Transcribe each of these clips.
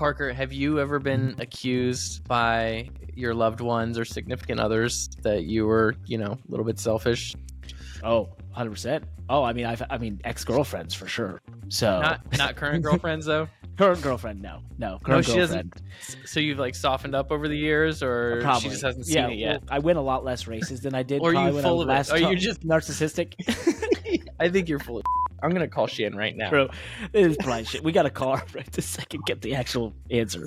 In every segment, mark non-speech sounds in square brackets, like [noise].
Parker, have you ever been mm-hmm. accused by your loved ones or significant others that you were, you know, a little bit selfish? Oh, 100%. Oh, I mean, I've, I mean, ex girlfriends for sure. So, Not not current [laughs] girlfriends though. current girlfriend, no, no, current she girlfriend. doesn't- So you've like softened up over the years, or Probably. she just hasn't seen yeah, it yet. well, I win a lot less races than I did. Or are you full of last it? Are you just- narcissistic? [laughs] I think you're full. Of I'm gonna call Shan right now. Bro, this is probably shit. We got to call her [laughs] right this second. Get the actual answer.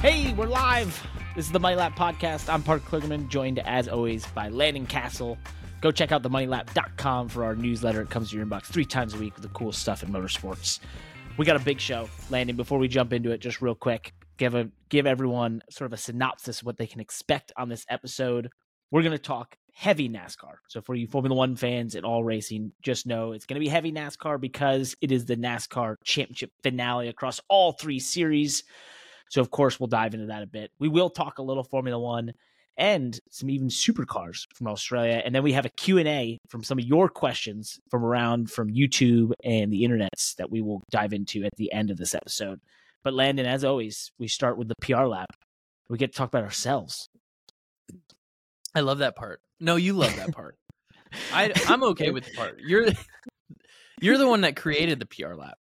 Hey, we're live. This is the Money Lap podcast. I'm Parker Kligerman, joined as always by Landon Cassill. Go check out themoneylap.com for our newsletter. It comes to your inbox three times a week with the cool stuff in motorsports. We got a big show, Landon. Before we jump into it, just real quick, give a give everyone sort of a synopsis of what they can expect on this episode. We're going to talk heavy NASCAR. So for you Formula One fans and all racing, just know it's going to be heavy NASCAR because it is the NASCAR Championship finale across all three series. So of course we'll dive into that a bit. We will talk a little Formula One and some even supercars from Australia, and then we have a Q and A from some of your questions from around from YouTube and the internets that we will dive into at the end of this episode. But Landon, as always, we start with the PR lap. We get to talk about ourselves. I love that part. No, you love that part. I [laughs] I'm okay with the part. You're you're the one that created the PR lap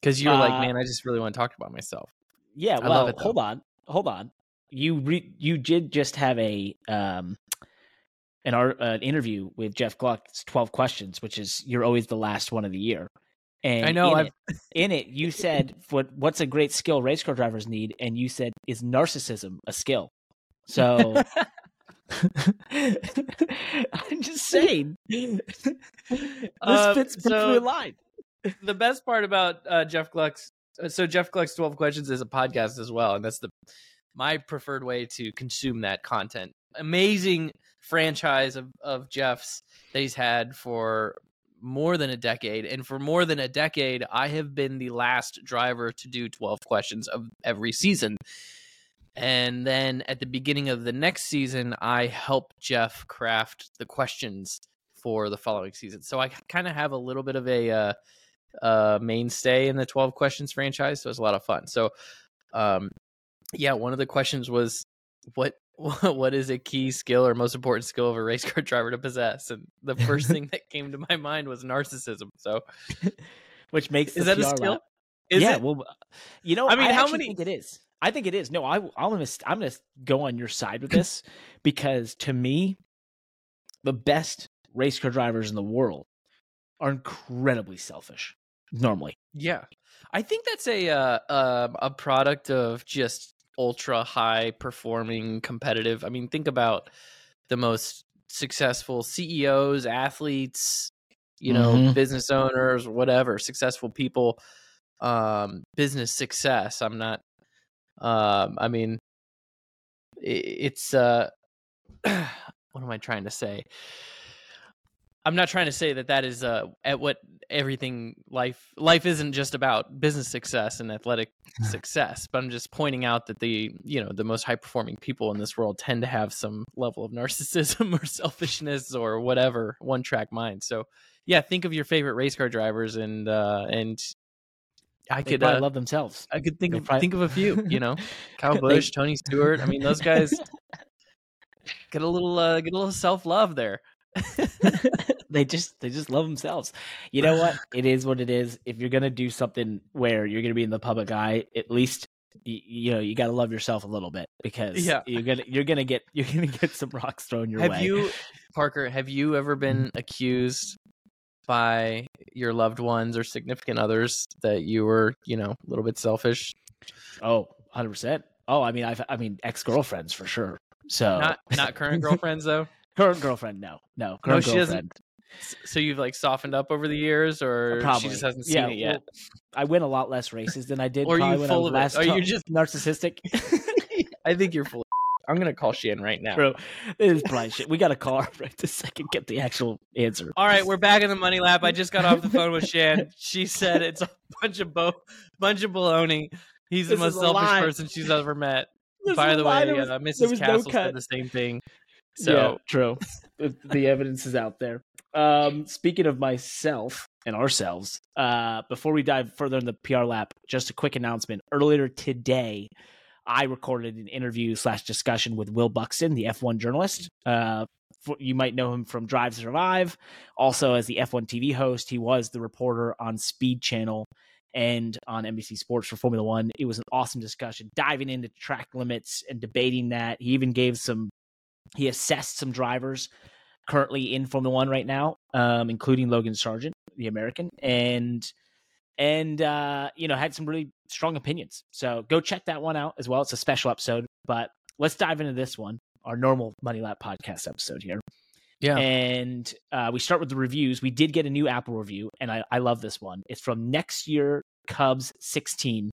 because you're like, Uh, man, I just really want to talk about myself. Yeah, I well, hold on, hold on. You re- you did just have a um an art, uh, interview with Jeff Gluck's Twelve Questions, which is you're always the last one of the year. And I know, In I've- it, in it, you said [laughs] what what's a great skill race car drivers need, and you said is narcissism a skill? So. [laughs] I'm just saying. [laughs] this Uh, fits perfectly in line. the best part about uh, Jeff Gluck's uh, so Jeff Gluck's 12 questions is a podcast as well and that's the my preferred way to consume that content. Amazing franchise of of Jeff's that he's had for more than a decade and for more than a decade I have been the last driver to do 12 questions of every season. And then at the beginning of the next season I help Jeff craft the questions for the following season. So I kind of have a little bit of a uh uh mainstay in the 12 questions franchise so it's a lot of fun so um yeah one of the questions was what [laughs] what is a key skill or most important skill of a race car [laughs] driver to possess and the first thing that [laughs] came to my mind was narcissism so Which makes is that a skill is yeah, it well, you know, I mean, how actually many- think it is? I think it is. No, I, I'm gonna, I'm gonna go on your side with this [clears throat] because to me, the best race car drivers in the world are incredibly selfish. Normally, yeah i think that's a uh, uh a product of just ultra high performing competitive i mean think about the most successful ceos athletes you know Mhm. business owners whatever successful people um business success i'm not um i mean it's uh [clears throat] what am i trying to say i'm not trying to say that that is uh at what everything life life isn't just about business success and athletic [laughs] success but i'm just pointing out that the you know the most high performing people in this world tend to have some level of [laughs] narcissism or selfishness or whatever one track mind. So yeah think of your favorite race car drivers and uh and i they could uh, love themselves. i could think they of probably- think of a few [laughs] you know kyle busch tony stewart i mean those guys get a little uh get a little self-love there [laughs] they just, they just love themselves. You know what? It is what it is. If you're gonna do something where you're gonna be in the public eye, at least. You, you know, you got to love yourself a little bit because Yeah. you're gonna you're gonna get you're gonna get some rocks thrown your have way. you parker have you ever been mm-hmm. accused by your loved ones or significant others that you were you know a little bit selfish Oh, 100%. Oh, I mean, I've, I mean, ex girlfriends for sure. So, not not current [laughs] girlfriends though current girlfriend, no, no, current she doesn't- so you've like softened up over the years or Probably. she just hasn't seen yeah, it yet well, I win a lot less races than I did. Or you when full I was of it? last Are you just- [laughs] narcissistic? [laughs] i think you're full of [laughs] i'm gonna call shan right now Bro, it is probably shit. We got to call her right this second. Get the actual answer. All right, we're back in the money lap. I just got off the phone with Shan. She said it's a bunch of bo- bunch of baloney. He's the most selfish lie. person she's ever met. This By the way, was- uh, Mrs. was no Cassill said the same thing. So yeah, true. [laughs] the, evidence is out there. Um, speaking of myself and ourselves, uh, before we dive further in the PR lap, just a quick announcement. Earlier today, I recorded an interview slash discussion with Will Buxton, the F1 journalist. Uh, for, you might know him from Drive to Survive. Also, as the F1 TV host, he was the reporter on Speed Channel and on NBC Sports for Formula One. It was an awesome discussion, diving into track limits and debating that. He even gave some, he assessed some drivers currently in Formula One right now, um, including Logan Sargent, the American, and and uh, you know had some really strong opinions. So go check that one out as well. It's a special episode, but let's dive into this one, our normal Money Lap podcast episode here. Yeah. And uh, we start with the reviews. We did get a new Apple review, and I, I love this one. It's from next year Cubs 16,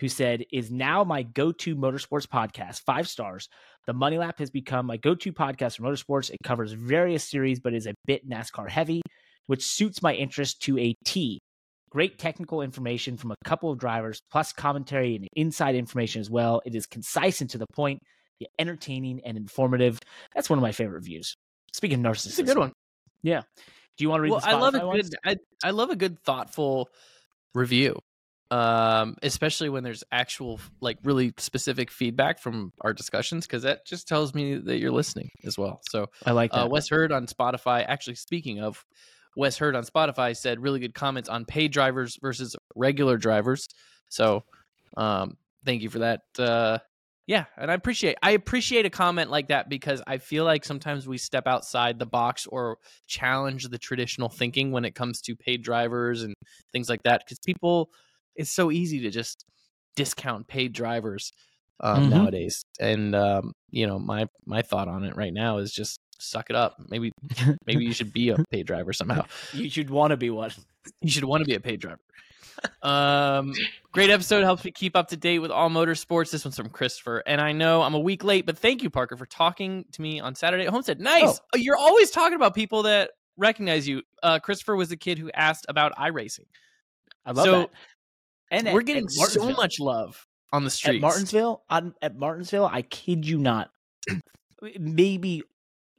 who said, is now my go to motorsports podcast, five stars. The Money Lap has become my go to podcast for motorsports. It covers various series, but is a bit NASCAR heavy, which suits my interest to a T. Great technical information from a couple of drivers, plus commentary and inside information as well. It is concise and to the point, entertaining and informative. That's one of my favorite reviews. Speaking of narcissism, it's a good one. Yeah. Do you want to read? Well, I love a ones? good. I, I love a good thoughtful review, um, especially when there's actual like really specific feedback from our discussions, because that just tells me that you're listening as well. So I like that. uh, Wes Hurd on Spotify. Actually, speaking of Wes Heard on Spotify, said really good comments on paid drivers versus regular drivers. So, um, thank you for that. Uh, yeah, and I appreciate I appreciate a comment like that because I feel like sometimes we step outside the box or challenge the traditional thinking when it comes to paid drivers and things like that. Because people, it's so easy to just discount paid drivers um, Mhm. nowadays. And um, you know, my my thought on it right now is just suck it up. Maybe maybe you should be a paid driver somehow. [laughs] you should want to be one. You should want to be a paid driver. Um, great episode helps me keep up to date with all motorsports. This one's from Christopher, and I know I'm a week late, but thank you, Parker, for talking to me on Saturday at Homestead. Nice. Oh. You're always talking about people that recognize you. Uh, Christopher was the kid who asked about iRacing. I love So, that. And at- We're getting so much love on the streets. at Martinsville. On at Martinsville, I kid you not, [clears throat] maybe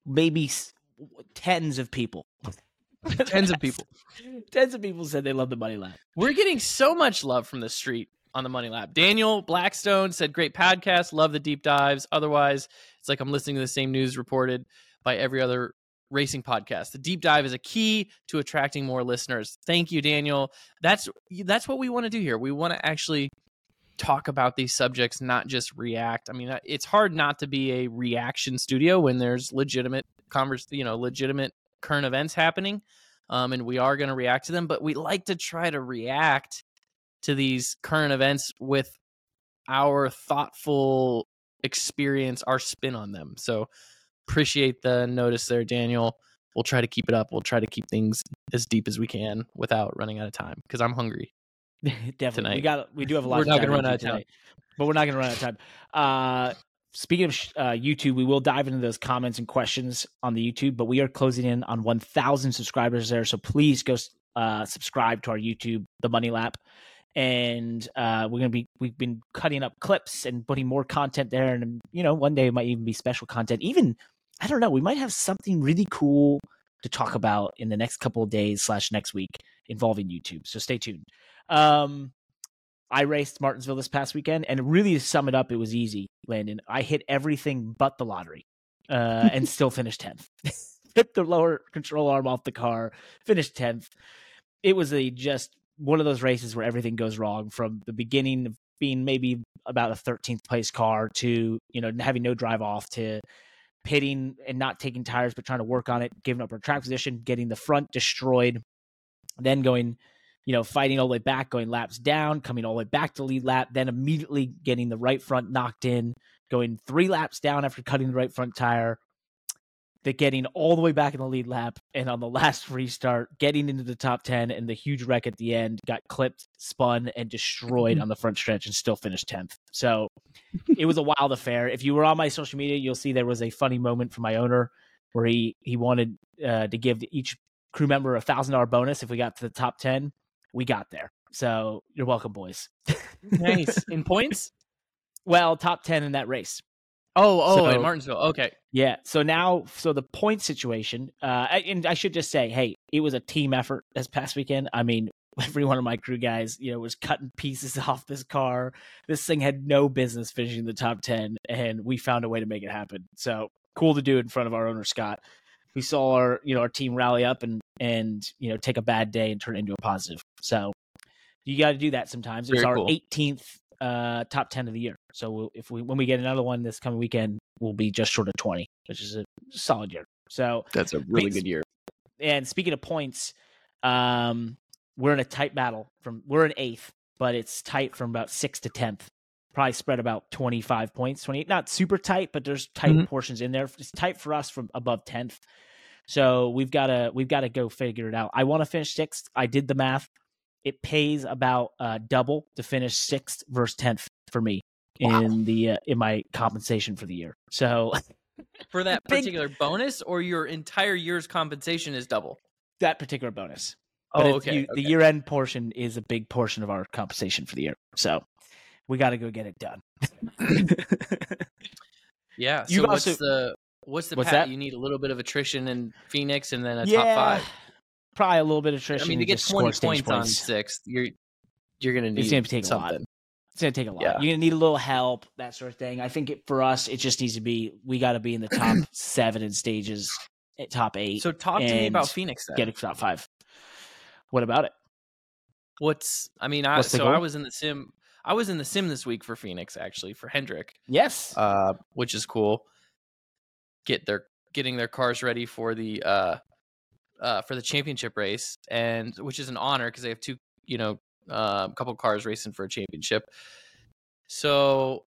maybe tens of people, [laughs] Tens of people. tens of people said they love the money lap. We're getting so much love from the street on the Money Lap. Daniel Blackstone said, Great podcast. Love the deep dives. Otherwise, it's like I'm listening to the same news reported by every other racing podcast. The deep dive is a key to attracting more listeners. Thank you, Daniel. That's that's what we want to do here. We want to actually talk about these subjects, not just react. I mean, uh, it's hard not to be a reaction studio when there's legitimate converse, you know, legitimate current events happening. Um, and we are going to react to them, but we like to try to react to these current events with our thoughtful experience, our spin on them. So appreciate the notice there, Daniel. We'll try to keep it up. We'll try to keep things as deep as we can without running out of time because I'm hungry. [laughs] Definitely, we got we do have a lot. We're to not gonna run out of time. tonight, but we're not going to run out of time. Uh, speaking of uh, YouTube, we will dive into those comments and questions on the YouTube, but we are closing in on 1,000 subscribers there. So please go uh, subscribe to our YouTube, The Money Lap. And uh, we're gonna be we've been cutting up clips and putting more content there, and you know one day it might even be special content. Even I don't know, we might have something really cool to talk about in the next couple of days slash next week involving YouTube. So stay tuned. Um, I raced Martinsville this past weekend, and really to sum it up, it was easy. Landon, I hit everything but the lottery, uh, and [laughs] still finished tenth. [laughs] Ripped the lower control arm off the car, finished tenth. It was a just one of those races where everything goes wrong from the beginning of being maybe about a 13th place car to you know having no drive off to pitting and not taking tires but trying to work on it giving up our track position getting the front destroyed then going you know fighting all the way back going laps down coming all the way back to lead lap then immediately getting the right front knocked in going three laps down after cutting the right front tire that getting all the way back in the lead lap and on the last restart getting into the top 10 and the huge wreck at the end got clipped spun and destroyed on the front stretch and still finished 10th so it was a wild affair. If you were on my social media you'll see there was a funny moment from my owner where he he wanted uh, to give each crew member a thousand dollar bonus if we got to the top 10 we got there. So you're welcome boys. Nice. In points? [laughs] well top 10 in that race Oh, oh, in Martinsville. Okay. Yeah. So now, so the point situation, uh, and I should just say, hey, it was a team effort this past weekend. I mean, [laughs] every one of my crew guys, you know, was cutting pieces [laughs] off this car. This thing had no business finishing the top 10, and we found a way to make it happen. So cool to do it in front of our owner, Scott. We saw our, you know, our team rally up and, and, you know, take a bad day and turn it into a positive. So you got to do that sometimes. It was Very our cool. 18th uh, top 10 of the year. So if we, when we get another one this coming weekend, we'll be just short of 20, which is a solid year. So, That's a really good year. and speaking of points, um, we're in a tight battle from we're in eighth, but it's tight from about sixth to tenth. Probably spread about twenty five points, twenty eight. Not super tight, but there's tight Mhm. portions in there. It's tight for us from above tenth. So we've got to we've got to go figure it out. I want to finish sixth. I did the math. It pays about uh, double to finish sixth versus tenth for me Wow. in the uh, in my compensation for the year. So For that [laughs] Big- particular bonus, or your entire year's compensation is double. that particular bonus. But Oh, okay. you- The year end portion is a big portion of our compensation for the year. So we got to go get it done. [laughs] Yeah. So You've what's also- the what's the What's pat? that? You need a little bit of attrition in Phoenix, and then a yeah, top five. Probably a little bit of trash. I mean, to get twenty points, on sixth, you're you're gonna need It's gonna take a lot. It's gonna take a lot. Yeah. You're gonna need a little help, that sort of thing. I think it, for us, it just needs to be we got to be in the top [clears throat] seven in stages, eh, top eight, So talk to me about Phoenix then. get a top five. What about it? What's I mean, I so I was in the sim. I was in the sim this week for Phoenix actually for Hendrick, Yes. uh, which is cool. Get their getting their cars ready for the uh, uh, for the championship race, and which is an honor because they have two, you know, a couple cars racing for a championship. So,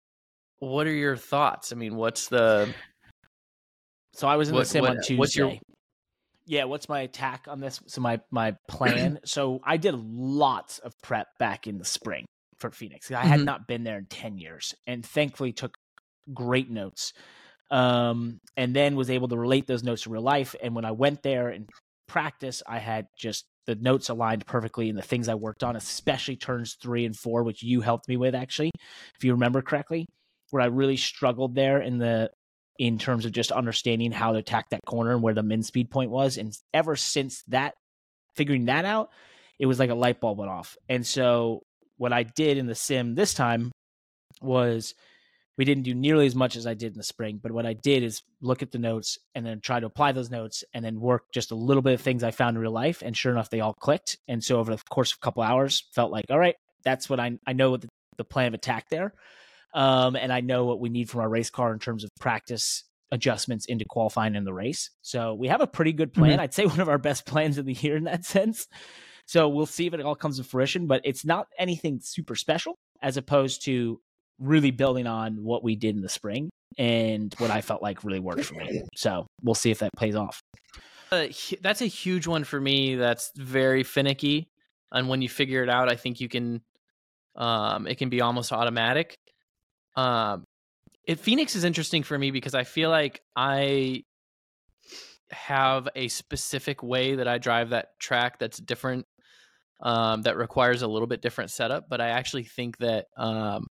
what are your thoughts? I mean, what's the So I was in What- the sim what- on Tuesday. what's your- Yeah, what's my attack on this? So my my plan. so I did lots of prep back in the spring for Phoenix. I had Mhm. not been there in ten years, and thankfully took great notes. Um, and then was able to relate those notes to real life. And when I went there and practice, I had just the notes aligned perfectly and the things I worked on, especially turns three and four, which you helped me with actually, if you remember correctly, where I really struggled there in the in terms of just understanding how to attack that corner and where the min speed point was. And ever since that, figuring that out, it was like a light bulb went off. And so what I did in the sim this time was we didn't do nearly as much as I did in the spring, but what I did is look at the notes and then try to apply those notes and then work just a little bit of things I found in real life. And sure enough, they all clicked. And so over the course of a couple hours, felt like, all right, that's what I I know what the, the plan of attack there. Um, and I know what we need from our race car in terms of practice adjustments into qualifying in the race. So we have a pretty good plan. I'd say [laughs] one of our best plans of the year in that sense. So we'll see if it all comes to fruition, but it's not anything super special as opposed to really building on what we did in the spring and what I felt like really worked for me. So we'll see if that plays off. uh, that's a huge one for me. That's very finicky, and when you figure it out, I think you can. Um, it can be almost automatic. Um, it, Phoenix is interesting for me because I feel like I have a specific way that I drive that track that's different. Um, that requires a little bit different setup, but I actually think that um,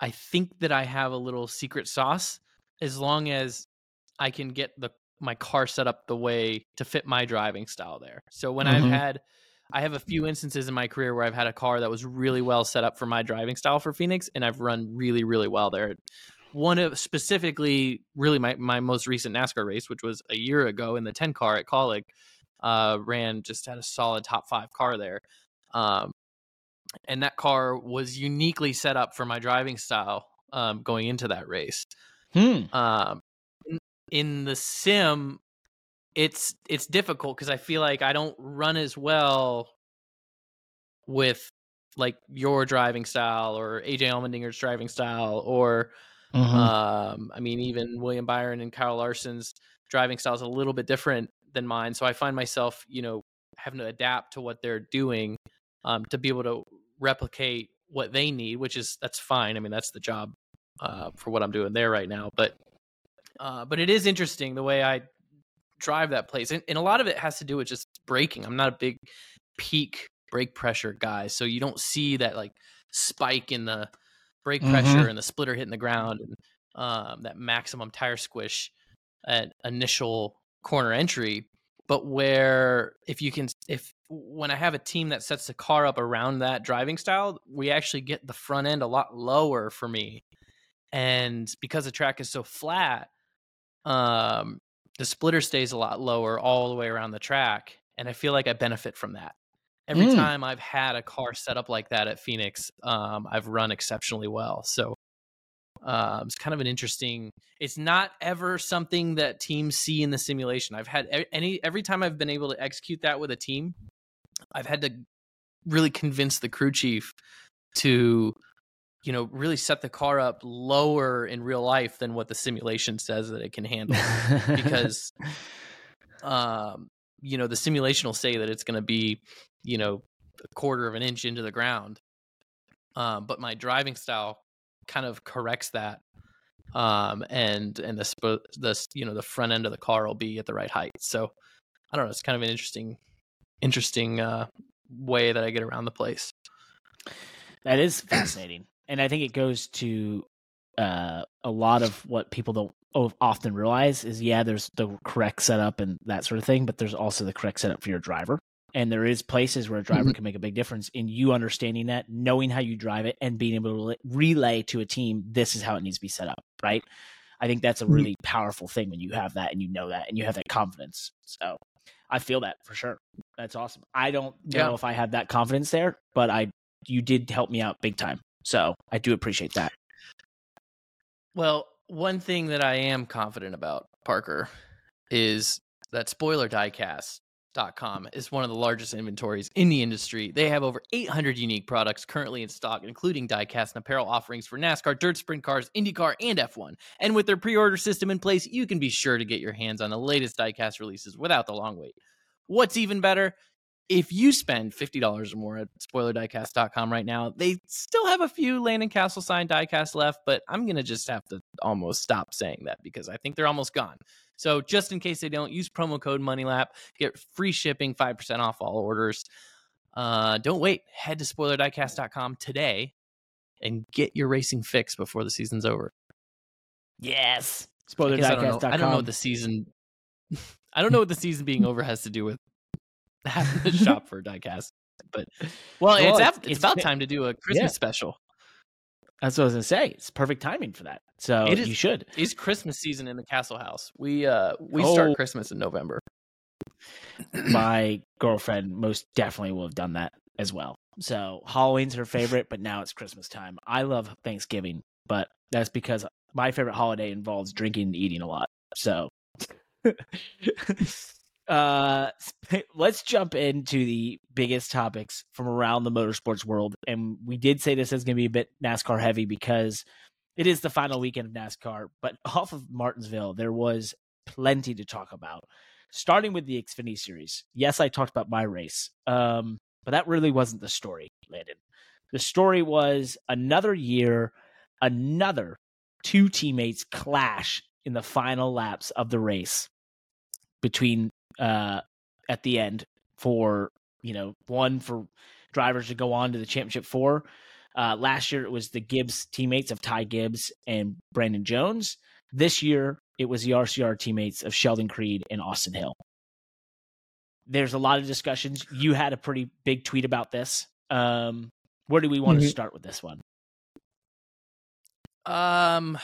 I think that I have a little secret sauce as long as I can get the my car set up the way to fit my driving style there. So when I've Mhm. had I have a few instances in my career where I've had a car that was really well set up for my driving style for Phoenix and I've run really really well there. One of specifically really my my most recent NASCAR race which was a year ago in the 10 car at Kaulig uh ran just had a solid top 5 car there. Um and that car was uniquely set up for my driving style um going into that race Hmm. um in, the sim it's it's difficult because i feel like i don't run as well with like your driving style or aj allmendinger's driving style or Mhm. um i mean even william byron and kyle larson's driving style is a little bit different than mine so i find myself you know having to adapt to what they're doing um to be able to replicate what they need which is that's fine i mean that's the job uh, for what I'm doing there right now. But uh, but it is interesting the way I drive that place, and, and a lot of it has to do with just braking. I'm not a big peak brake pressure guy, so you don't see that like spike in the brake Mhm. pressure and the splitter hitting the ground. And um, that maximum tire squish at initial corner entry, but where if you can if when I have a team that sets the car up around that driving style, we actually get the front end a lot lower for me. And because the track is so flat, um, the splitter stays a lot lower all the way around the track. And I feel like I benefit from that. Every Mm. time I've had a car set up like that at Phoenix, um, I've run exceptionally well. So um, it's kind of an interesting. It's not ever something that teams see in the simulation. I've had any every time I've been able to execute that with a team, I've had to really convince the crew chief to, you know, really set the car up lower in real life than what the simulation says that it can handle. [laughs] because, um, you know, the simulation will say that it's going to be, you know, a quarter of an inch into the ground. Um, but my driving style kind of corrects that um and and the sp- the you know the front end of the car will be at the right height so i don't know it's kind of an interesting interesting uh way that i get around the place That is fascinating, and I think it goes to uh, a lot of what people don't often realize is yeah, there's the correct setup and that sort of thing, but there's also the correct setup for your driver. And there is places where a driver Mhm. can make a big difference in you understanding that, knowing how you drive it, and being able to relay to a team this is how it needs to be set up. Right? I think that's a Mhm. really powerful thing when you have that and you know that and you have that confidence. So I feel that for sure. That's awesome. I don't know Yeah. if I had that confidence there, but I you did help me out big time. So I do appreciate that. well one thing that i am confident about parker is that spoiler diecast.com is one of the largest inventories in the industry. They have over 800 unique products currently in stock, including diecast and apparel offerings for NASCAR, dirt sprint cars, IndyCar, and F1. And with their pre-order system in place, you can be sure to get your hands on the latest diecast releases without the long wait. What's even better? If you spend $50 or more at spoilerdiecast.com right now, they still have a few Landon Cassill signed diecast left, but I'm going to just have to almost stop saying that because I think they're almost gone. So just in case they don't, use promo code MONEYLAP, get free shipping, 5% off all orders. Uh, don't wait. Head to spoilerdiecast.com today and get your racing fix before the season's over. Yes. I guess I. I don't know what the season [laughs] I don't know what the season being over has to do with [laughs] having to shop for diecast. But well, Well, it's, it's- it's, about time to do a Christmas Yeah. special. That's what I was gonna say. It's perfect timing for that. So It is- you should. It's Christmas season in the Cassill House. We uh we Oh. start Christmas in November. [clears throat] My girlfriend most definitely will have done that as well. So Halloween's her favorite, but now it's Christmas time. I love Thanksgiving, but that's because my favorite holiday involves drinking and eating a lot. So [laughs] uh [laughs] let's jump into the biggest topics from around the motorsports world. And we did say this is gonna be a bit NASCAR heavy because it is the final weekend of NASCAR, but [laughs] off of Martinsville, there was plenty to talk about. Starting with the Xfinity series. Yes, I talked about my race. Um, but that really wasn't the story, Landon. The story was another year, another two teammates clash in the final laps of the race between uh at the end for you know one for drivers to go on to the championship four uh last year it was the gibbs teammates of ty gibbs and brandon jones. This year it was the rcr teammates of sheldon creed and austin hill. There's a lot of discussions. You had a pretty big tweet about this. Um where do we want to Mhm. start with this one? Um,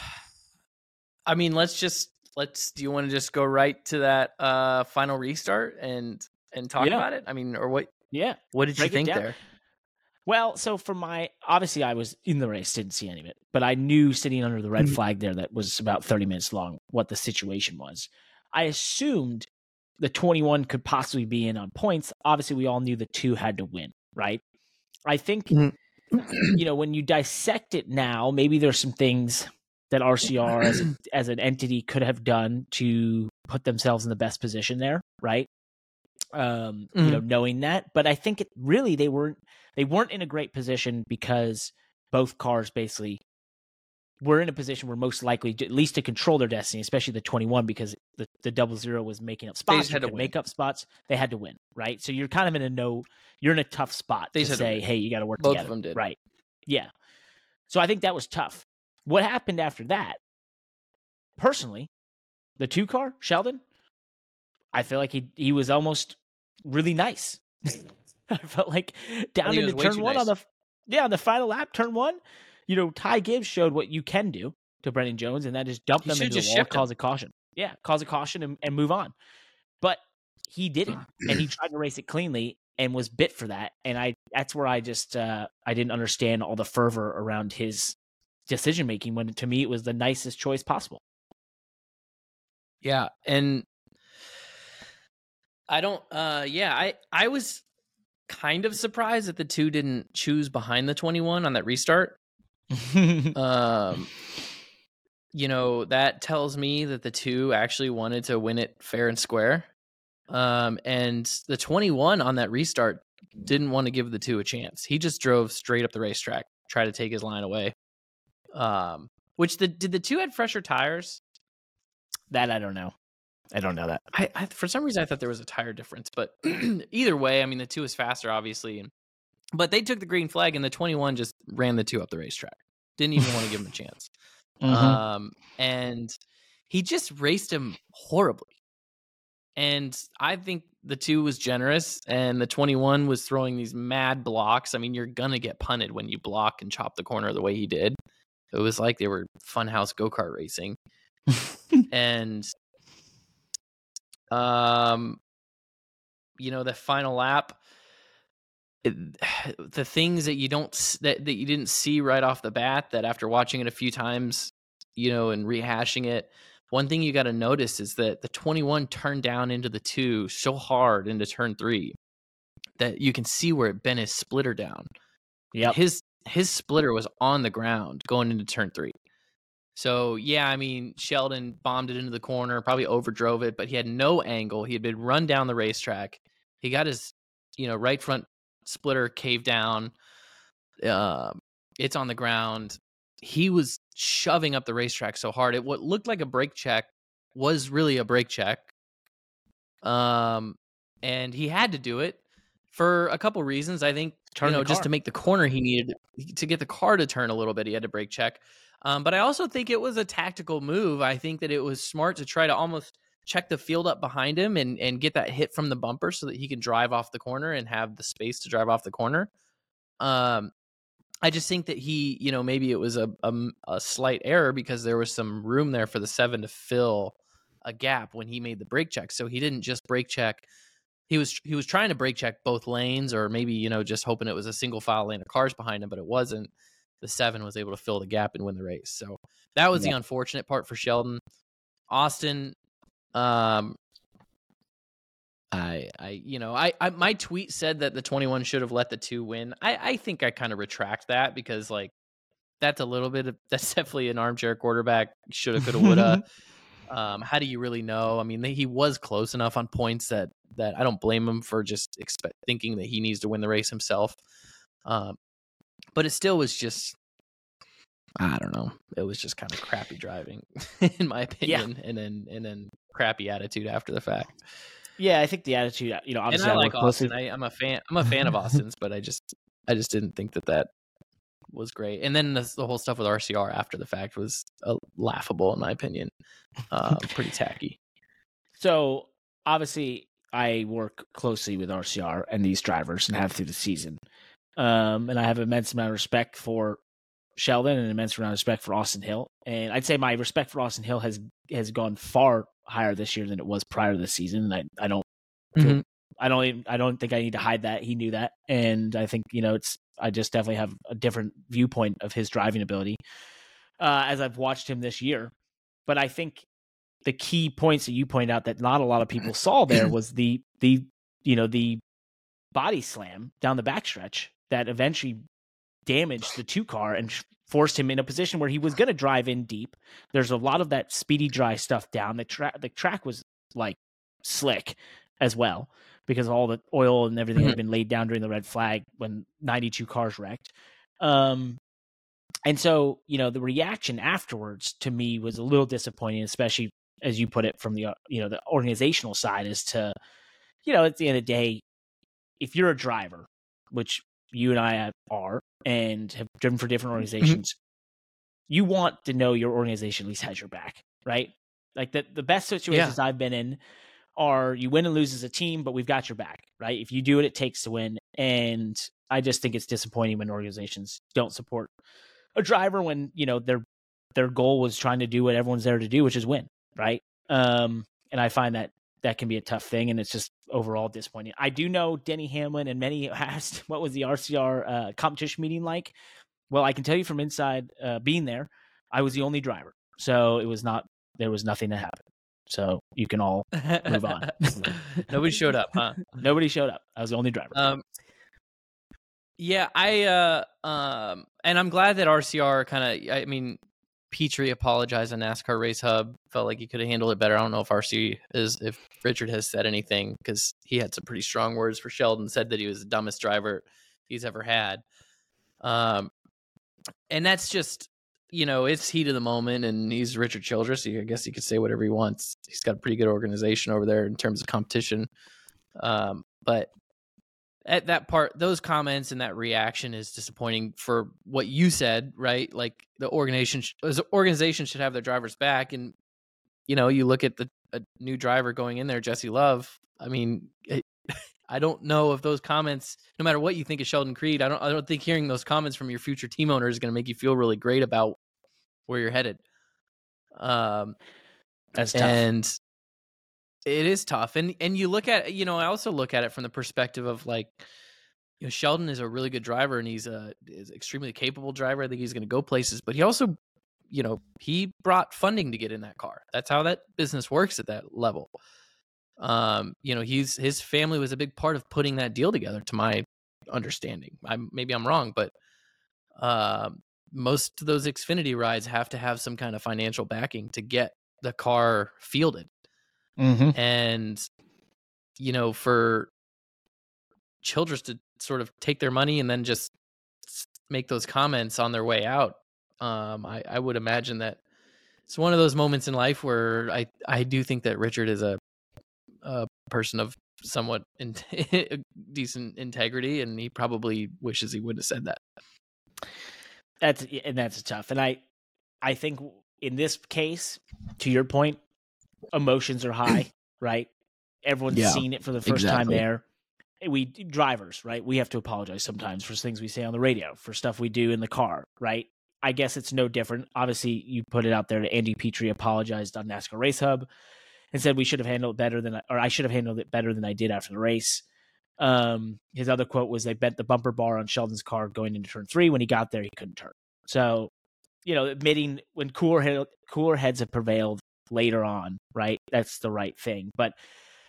I mean, let's just let's. Do you want to just go right to that uh final restart and and talk Yeah. about it? I mean, or what? yeah What did Break you think there? Well, so for my obviously I was in the race, didn't see any of it, but I knew sitting under the red Mhm. flag there that was about 30 minutes long what the situation was. I assumed the 21 could possibly be in on points. Obviously, we all knew the two had to win, right? I think Mhm. you know when you dissect it now, maybe there's some things that [clears throat] RCR as a, as an entity could have done to put themselves in the best position there, right? Um, you know, knowing that, but I think it really they weren't they weren't in a great position because both cars basically were in a position where most likely to- at least to control their destiny, especially the 21 because the, the double zero was making up spots, had to make up spots. They had to win, right? So you're kind of in a no, you're in a tough spot They to say, hey, you got to work Both together, of them did. right? Yeah. So I think that was tough. What happened after that personally, the two car Sheldon, I feel like he he was almost really nice. [laughs] I felt like down into turn one nice. on the yeah on the final lap, turn one. You know, Ty Gibbs showed what you can do to Brandon Jones, and that is dump He them into the wall, cause a caution. Yeah, cause a caution and, and move on. But he didn't, and he [clears throat] tried to race it cleanly and was bit for that. And I that's where I just uh I didn't understand all the fervor around his decision making when to me it was the nicest choice possible. Yeah, and I don't. uh Yeah, I I was kind of surprised that the two didn't choose behind the twenty one on that restart. [laughs] Um, you know that tells me that the two actually wanted to win it fair and square. Um, and the twenty one on that restart didn't want to give the two a chance. He just drove straight up the racetrack, try to take his line away. Um, which the did the two had fresher tires? that I don't know. I don't know that. I, I for some reason I thought there was a tire difference, but [clears throat] either way, I mean the two is faster, obviously. But they took the green flag, and the twenty one just ran the two up the racetrack. Didn't even want to give him a [laughs] chance. Mhm. Um, and he just raced him horribly. And I think the two was generous, and the twenty one was throwing these mad blocks. I mean, you're gonna get punted when you block and chop the corner the way he did. It was like they were funhouse go kart racing [laughs] and um you know the final lap it, [sighs] the things that you don't that, that you didn't see right off the bat that after watching it a few times you know and rehashing it one thing you got to notice is that the 21 turned down into the 2 so hard into turn 3 that you can see where it bent his splitter down. Yeah his his splitter was on the ground going into turn three. So yeah, I mean Sheldon bombed it into the corner, probably overdrove it, but he had no angle. He had been run down the racetrack. He got his you know right front splitter caved down. Uh, it's on the ground. He was shoving up the racetrack so hard. It what looked like a brake check was really a brake check. Um, and he had to do it for a couple reasons. I think Turn you know just to make the corner he needed to get the car to turn a little bit. He had to brake check. Um, but I also think it was a tactical move. I think that it was smart to try to almost check the field up behind him and and get that hit from the bumper so that he can drive off the corner and have the space to drive off the corner. Um, I just think that he, you know, maybe it was a a slight error because there was some room there for the seven to fill a gap when he made the brake check. So he didn't just brake check. He was he was trying to brake check both lanes, or maybe you know just hoping it was a single file lane of cars behind him, but it wasn't. The seven was able to fill the gap and win the race. So that was the unfortunate part for Sheldon. Austin, um, I, I, you know, I, I, my tweet said that the 21 should have let the two win. I, I think I kind of retract that because like that's a little bit of [laughs] that's definitely an armchair quarterback. Shoulda, coulda, woulda. [laughs] um, how do you really know? I mean, he was close enough on points that that I don't blame him for just expect thinking that he needs to win the race himself. Um, but it still was just. I don't know. It was just kind of crappy driving, [laughs] in my opinion, and then and then crappy attitude after the fact. Yeah, I think the attitude, you know, obviously and I, I like Austin. I, I'm a fan. I'm a fan of Austin's, but I just I just didn't think that that was great. And then the, the whole stuff with RCR after the fact was uh, laughable, in my opinion. Uh, pretty tacky. So obviously, I work closely with RCR and these drivers and have through the season. Um, and I have immense amount of respect for Sheldon and immense amount of respect for Austin Hill. And I'd say my respect for Austin Hill has has gone far higher this year than it was prior to the season. And I, I don't Mhm. I don't even, I don't think I need to hide that. He knew that. And I think, you know, it's I just definitely have a different viewpoint of his driving ability uh, as I've watched him this year. But I think the key points that you point out that not a lot of people saw there [clears throat] was the the you know the body slam down the backstretch that eventually damaged the two car and forced him in a position where he was going to drive in deep. There's a lot of that speedy dry stuff down. The track the track was like slick as well because all the oil and everything had been laid down during the red flag when 92 cars wrecked. Um, and so, you know, the reaction afterwards to me was a little disappointing, especially as you put it from the uh, you know the organizational side, is to, you know, at the end of the day, if you're a driver, which you and I are, and have driven for different organizations, you want to know your organization at least has your back. right? Like the the best situations I've been in are you win and lose as a team, but we've got your back, right? If you do what it takes to win, and I just think it's disappointing when organizations don't support a driver when you know their their goal was trying to do what everyone's there to do, which is win, right? Um, and I find that that can be a tough thing, and it's just overall disappointing. I do know Denny Hamlin and many [laughs] asked what was the RCR uh, competition meeting like. Well, I can tell you from inside uh, being there, I was the only driver, so it was not there was nothing that happened. So you can all move on. [laughs] Nobody showed up, huh? [laughs] Nobody showed up. I was the only driver. Um, yeah, I uh, um, and I'm glad that RCR kind of. I mean, Petree apologized on NASCAR Race Hub. Felt like he could have handled it better. I don't know if RC is if Richard has said anything because he had some pretty strong words for Sheldon. Said that he was the dumbest driver he's ever had. Um, and that's just you know, it's heat of the moment, and he's Richard Childress. So I guess he could say whatever he wants. He's got a pretty good organization over there in terms of competition. Um, but at that part, those comments and that reaction is disappointing for what you said, right? Like the organization, the organization should have their drivers back, and you know, you look at the a new driver going in there, Jesse Love. I mean, it, [laughs] I don't know if those comments, no matter what you think of Sheldon Creed, I don't I don't think hearing those comments from your future team owner is going to make you feel really great about where you're headed. Um, That's tough. and it is tough. And and you look at you know I also look at it from the perspective of like you know Sheldon is a really good driver and he's a is extremely capable driver. I think he's going to go places, but he also you know he brought funding to get in that car. That's how that business works at that level um you know he's his family was a big part of putting that deal together to my understanding i maybe i'm wrong but uh, most of those xfinity rides have to have some kind of financial backing to get the car fielded mm-hmm. and you know for childress to sort of take their money and then just make those comments on their way out um i i would imagine that it's one of those moments in life where i i do think that richard is a a person of somewhat in, [laughs] decent integrity, and he probably wishes he would have said that. That's and that's tough. And I, I think in this case, to your point, emotions are high, [clears throat] right? Everyone's Yeah, seen it for the first time exactly. there. We drivers, right? We have to apologize sometimes for things we say on the radio, for stuff we do in the car, right? I guess it's no different. Obviously, you put it out there. Andy Petree apologized on NASCAR Race Hub and said we should have handled it better than, or I should have handled it better than I did after the race. Um, his other quote was they bent the bumper bar on Sheldon's car going into turn three. When he got there, he couldn't turn. So, you know, admitting when cooler cooler heads have prevailed later on, right? That's the right thing. But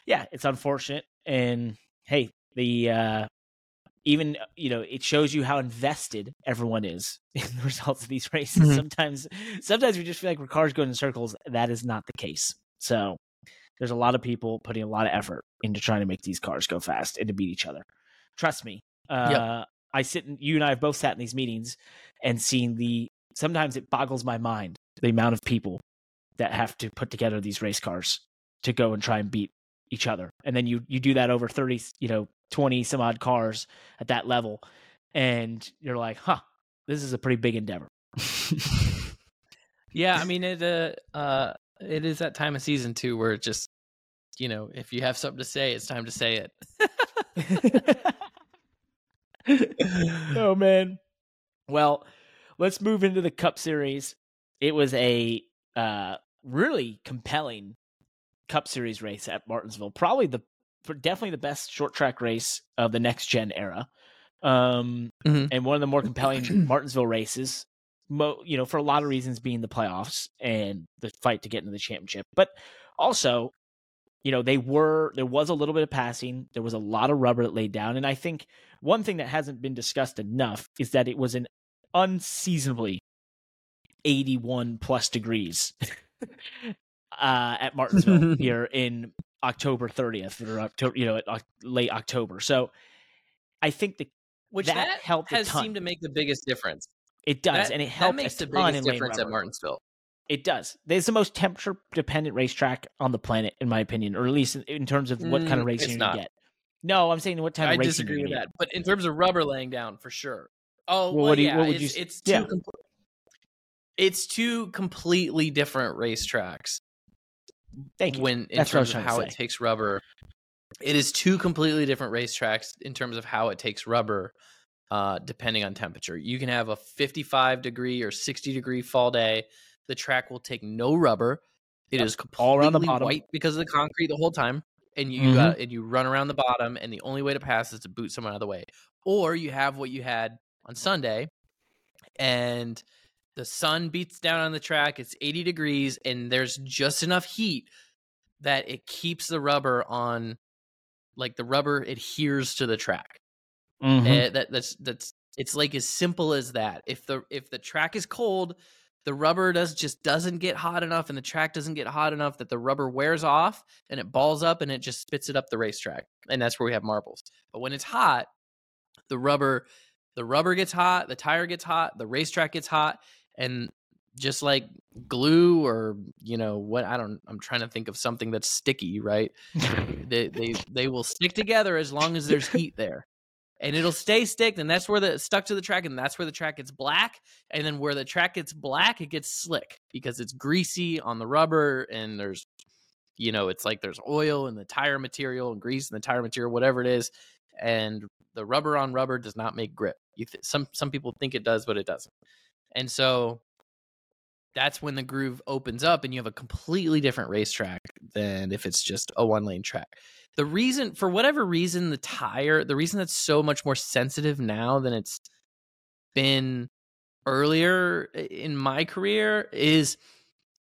yeah, it's unfortunate. And hey, the uh even you know it shows you how invested everyone is [laughs] in the results of these races. Mhm. Sometimes, sometimes we just feel like we're cars going in circles. That is not the case. So there's a lot of people putting a lot of effort into trying to make these cars go fast and to beat each other. Trust me. Uh, I sit in, you and I have both sat in these meetings and seen the, sometimes it boggles my mind the amount of people that have to put together these race cars to go and try and beat each other. And then you, you do that over 30, you know, 20 some odd cars at that level. And you're like, huh, this is a pretty big endeavor. [laughs] Yeah, I mean it. Uh, uh, it is that time of season too, where it just, you know, if you have something to say, it's time to say it. [laughs] oh man. Well, let's move into the Cup Series. It was a uh, really compelling Cup Series race at Martinsville. Probably the definitely the best short track race of the next gen era, um, Mhm. and one of the more compelling [clears throat] Martinsville races. Mo- you know, for a lot of reasons, being the playoffs and the fight to get into the championship, but also you know they were there was a little bit of passing there was a lot of rubber that laid down and i think one thing that hasn't been discussed enough is that it was an unseasonably 81 plus degrees [laughs] uh, at martinsville [laughs] here in october 30th or october you know late october so i think the, Which That that, helped a has ton. seemed to make the biggest difference. it does That- and it that helped makes a the ton biggest in lane difference at. Martinsville. It does. It's the most temperature dependent racetrack on the planet, in my opinion, or at least in, in terms of what kind of Mm, racing it's you not. get. No, I'm saying what type I of racing disagree with that, but in terms of rubber laying down, for sure. Oh, Well, well, what do you- yeah, what would it's, you s- it's too yeah. compl- it's two completely different racetracks. Thank you. When in That's what I was terms of how it takes rubber, it is two completely different racetracks in terms of how it takes rubber, uh, depending on temperature. You can have a 55 degree or 60 degree fall day. The track will take no rubber. It is Yep, completely all around the bottom. white because of the concrete the whole time, and you Mhm. uh, and you run around the bottom, and the only way to pass is to boot someone out of the way. Or you have what you had on Sunday, and the sun beats down on the track. It's 80 degrees, and there's just enough heat that it keeps the rubber on, like the rubber adheres to the track. Mhm. Eh, that that's that's it's like as simple as that. If the if the track is cold, the rubber does just doesn't get hot enough, and the track doesn't get hot enough that the rubber wears off and it balls up and it just spits it up the racetrack, and that's where we have marbles. But when it's hot, the rubber the rubber gets hot, the tire gets hot, the racetrack gets hot, and just like glue or you know what I don't I'm trying to think of something that's sticky, right? [laughs] they they they will stick together as long as there's heat there and it'll stay stick and that's where the stuck to the track and that's where the track gets black and then where the track gets black it gets slick because it's greasy on the rubber and there's you know it's like there's oil in the tire material and grease in the tire material whatever it is and the rubber on rubber does not make grip you th- some some people think it does but it doesn't and so that's when the groove opens up and you have a completely different racetrack than if it's just a one lane track. The reason for whatever reason the tire the reason that's so much more sensitive now than it's been earlier in my career is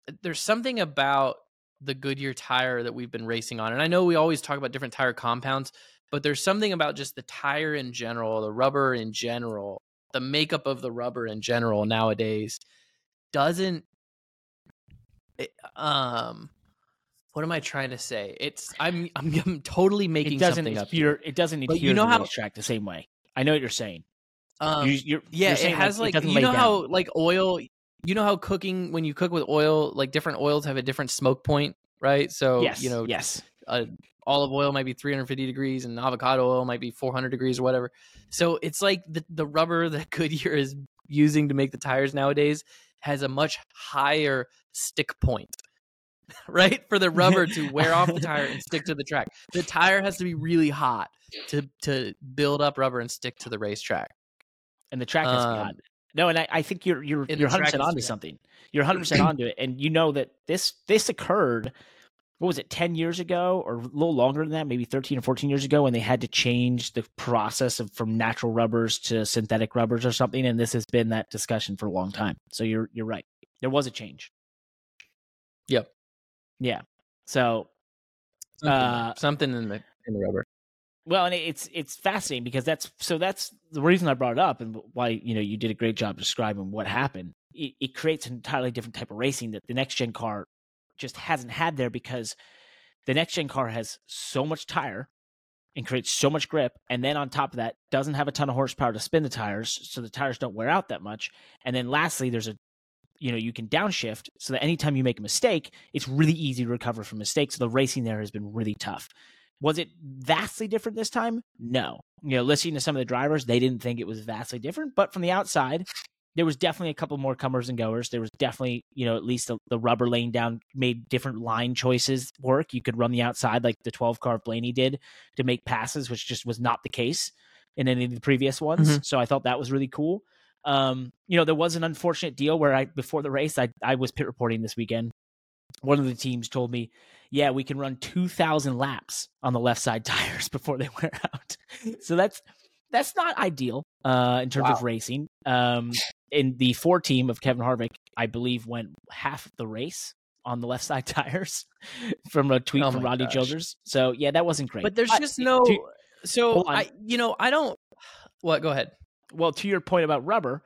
uh, there's something about the Goodyear tire that we've been racing on and I know we always talk about different tire compounds but there's something about just the tire in general the rubber in general the makeup of the rubber in general nowadays doesn't it- um what am I trying to say? It's I'm I'm, [laughs] I'm totally making it doesn't something up. adhere. It doesn't But adhere you know to the how- racetrack the same way. I know what you're saying. Um, you, you're, yeah, you're it has like, doesn't you know down. how like oil. You know how cooking when you cook with oil, like different oils have a different smoke point, right? So yes, you know, yes, uh, olive oil might be 350 degrees and avocado oil might be 400 degrees or whatever. So it's like the, the rubber [laughs] that Goodyear is using to make the tires nowadays has a much higher stick point, [laughs] right? For the rubber to [laughs] wear off the tire and stick to the track. The tire has to be really hot to to build up rubber and stick to the racetrack. and the track has Um, beyond. No, and I, I think you're you're you're 100 percent onto something. You're 100 percent onto it, and you know that this this occurred. What was it, 10 years ago, or a little longer than that, maybe 13 or 14 years ago, when they had to change the process of from natural rubbers to synthetic rubbers or something. And this has been that discussion for a long time. So you're you're right. There was a change. Yep. Yeah. So Something, Uh, something in the in the rubber. Well, and it's it's fascinating because that's so that's the reason I brought it up and why you know you did a great job describing what happened. It, it creates an entirely different type of racing that the next gen car just hasn't had there because the next gen car has so much tire and creates so much grip, and then on top of that doesn't have a ton of horsepower to spin the tires, so the tires don't wear out that much. And then lastly, there's a you know you can downshift so that anytime you make a mistake, it's really easy to recover from mistakes. So the racing there has been really tough. Was it vastly different this time? No. You know, listening to some of the drivers, they didn't think it was vastly different. But from the outside, there was definitely a couple more comers and goers. There was definitely, you know, at least the, the rubber laying down made different line choices work. You could run the outside like the 12 car Blaney did to make passes, which just was not the case in any of the previous ones. So I thought that was really cool. Um, you know, there was an unfortunate deal where I before the race, I I was pit reporting this weekend. One of the teams told me, "Yeah, we can run 2000 laps on the left side [laughs] tires before they wear out." [laughs] So that's that's not ideal uh in terms of racing. Um in the four team of Kevin Harvick, I believe went half the race on the left side [laughs] tires from a tweet Oh from Rodney gosh. Childers. So yeah, that wasn't great. But there's just no. to- so I, you know, I don't. What? Go ahead. well, to your point about rubber,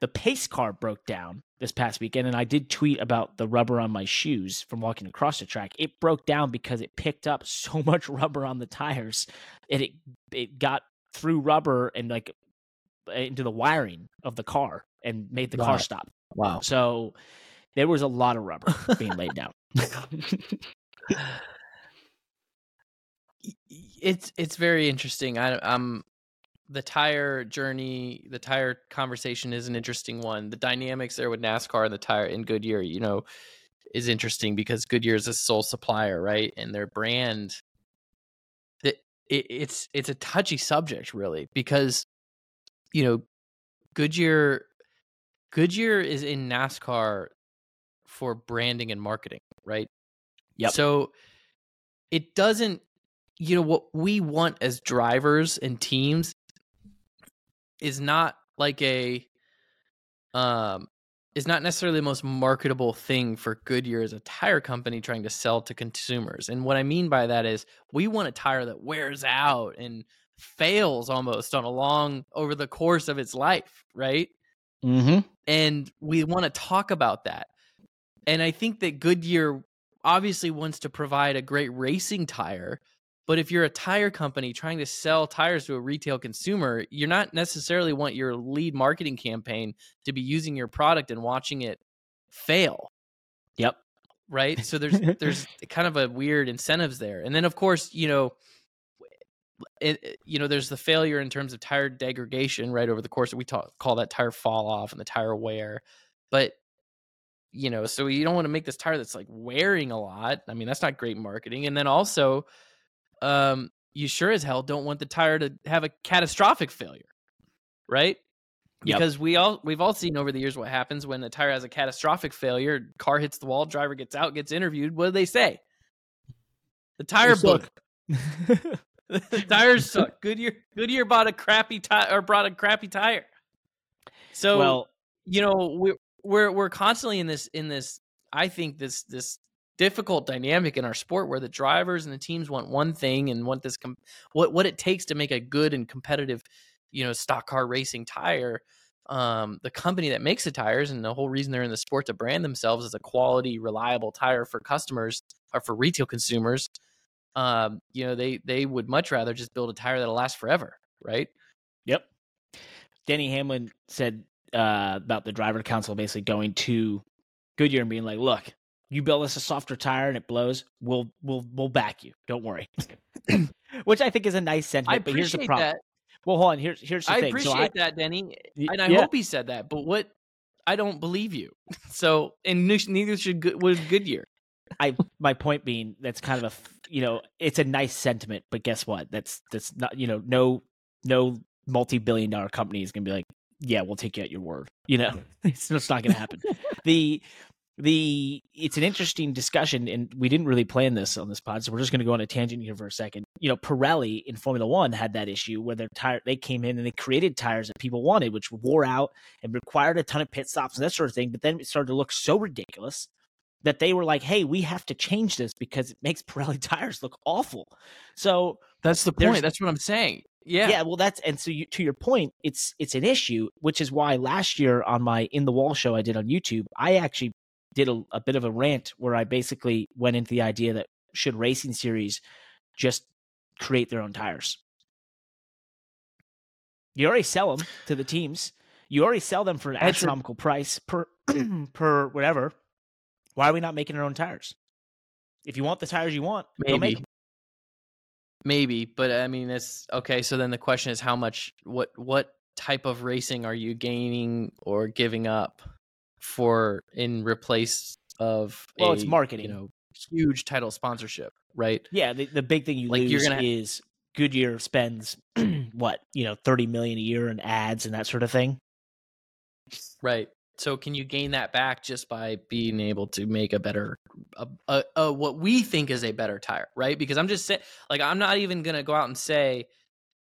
the pace car broke down this past weekend, and I did tweet about the rubber on my shoes from walking across the track. It broke down because it picked up [laughs] so much rubber on the tires, and it it got through rubber and like into the wiring of the car and made the car stop. Wow. So there was a lot of rubber being laid down. [laughs] It's it's very interesting. I, I'm the tire journey, the tire conversation is an interesting one. The dynamics there with NASCAR and the tire in Goodyear, you know, is interesting because Goodyear is a sole supplier, right? And their brand that it, it's it's a touchy subject really because you know Goodyear Goodyear is in NASCAR for branding and marketing, right? Yep. So it doesn't you know what we want as drivers and teams is not like a um is not necessarily the most marketable thing for Goodyear as a tire company trying to sell to consumers. And what I mean by that is we want a tire that wears out and fails almost on a long over the course of its life, right? Mm-hmm. And we want to talk about that. And I think that Goodyear obviously wants to provide a great racing tire, but if you're a tire company trying to sell tires to a retail consumer, you're not necessarily want your lead marketing campaign to be using your product and watching it fail. Yep. Right? So there's [laughs] there's kind of a weird incentives there. And then of course, you know, it, you know, there's the failure in terms of tire degradation right over the course we talk, call that tire fall off and the tire wear. But you know, so you don't want to make this tire that's like wearing a lot. I mean, that's not great marketing. And then also um, you sure as hell don't want the tire to have a catastrophic failure, right? Yep. Because we all we've all seen over the years what happens when a tire has a catastrophic failure. Car hits the wall, driver gets out, gets interviewed. What do they say? The tire book. [laughs] the [laughs] tires suck. Goodyear Goodyear bought a crappy tire or brought a crappy tire. So well, you know we're we're we're constantly in this in this. I think this this difficult dynamic in our sport where the drivers and the teams want one thing and want this com- what what it takes to make a good and competitive you know stock car racing tire um, the company that makes the tires and the whole reason they're in the sport to brand themselves as a quality reliable tire for customers or for retail consumers um, you know they they would much rather just build a tire that'll last forever right yep denny hamlin said uh, about the driver council basically going to goodyear and being like look you build us a softer tire and it blows, we'll we'll we'll back you. Don't worry. [laughs] [clears throat] Which I think is a nice sentiment. I but here's the appreciate problem. that. Well, hold on. Here's here's the I thing. appreciate so I, that, Denny, and I yeah. hope he said that. But what I don't believe you. [laughs] So, and neither should Good- would Goodyear. I my point being that's kind of a you know it's a nice sentiment, but guess what? That's that's not you know no no multi billion dollar company is gonna be like yeah we'll take you at your word. You know [laughs] it's just not gonna happen. [laughs] the the it's an interesting discussion and we didn't really plan this on this pod so we're just going to go on a tangent here for a second you know pirelli in formula one had that issue where their tire they came in and they created tires that people wanted which wore out and required a ton of pit stops and that sort of thing but then it started to look so ridiculous that they were like hey we have to change this because it makes [laughs] pirelli tires look awful so That's the point. That's what I'm saying. Yeah. yeah, well, that's and so you, to your point, it's it's an issue, which is why last year on my in the wall show I did on YouTube, I actually did a, a bit of a rant where I basically went into the idea that should racing series just create their own tires. You already sell them to the teams. You already sell them for an That's a- astronomical price per [clears throat] per whatever. Why are we not making our own tires? If you want the tires you want, maybe. make Maybe. but I mean, it's okay. So then the question is, how much? What what type of racing are you gaining or giving up for in replace of? Well, it's marketing. You know, huge title sponsorship, right? Yeah, the, the big thing you Like, lose you're gonna- is Goodyear spends [clears throat] what you know thirty million a year in ads and that sort of thing. Right. So can you gain that back just by being able to make a better, a, a, a what we think is a better tire, right? Because I'm just saying, like, I'm not even gonna go out and say,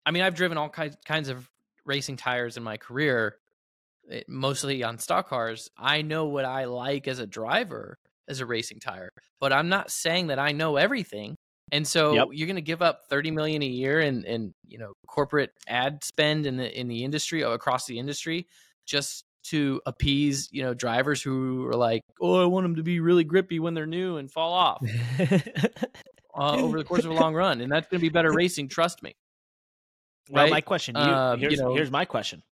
I mean, I've driven all kinds kinds of racing tires in my career, eh, mostly on stock cars. I know what I like as a driver as a racing tire, but I'm not saying that I know everything. And so Yep. you're going to give up 30 million a year in, in you know corporate ad spend in the in the industry or across the industry just to appease you know drivers who are like, oh, I want them to be really grippy when they're new and fall [laughs] off uh, over the course of a long run, and that's going to be better racing. Trust me. Well, Right? my question, you, Um, you here's, know- here's my question: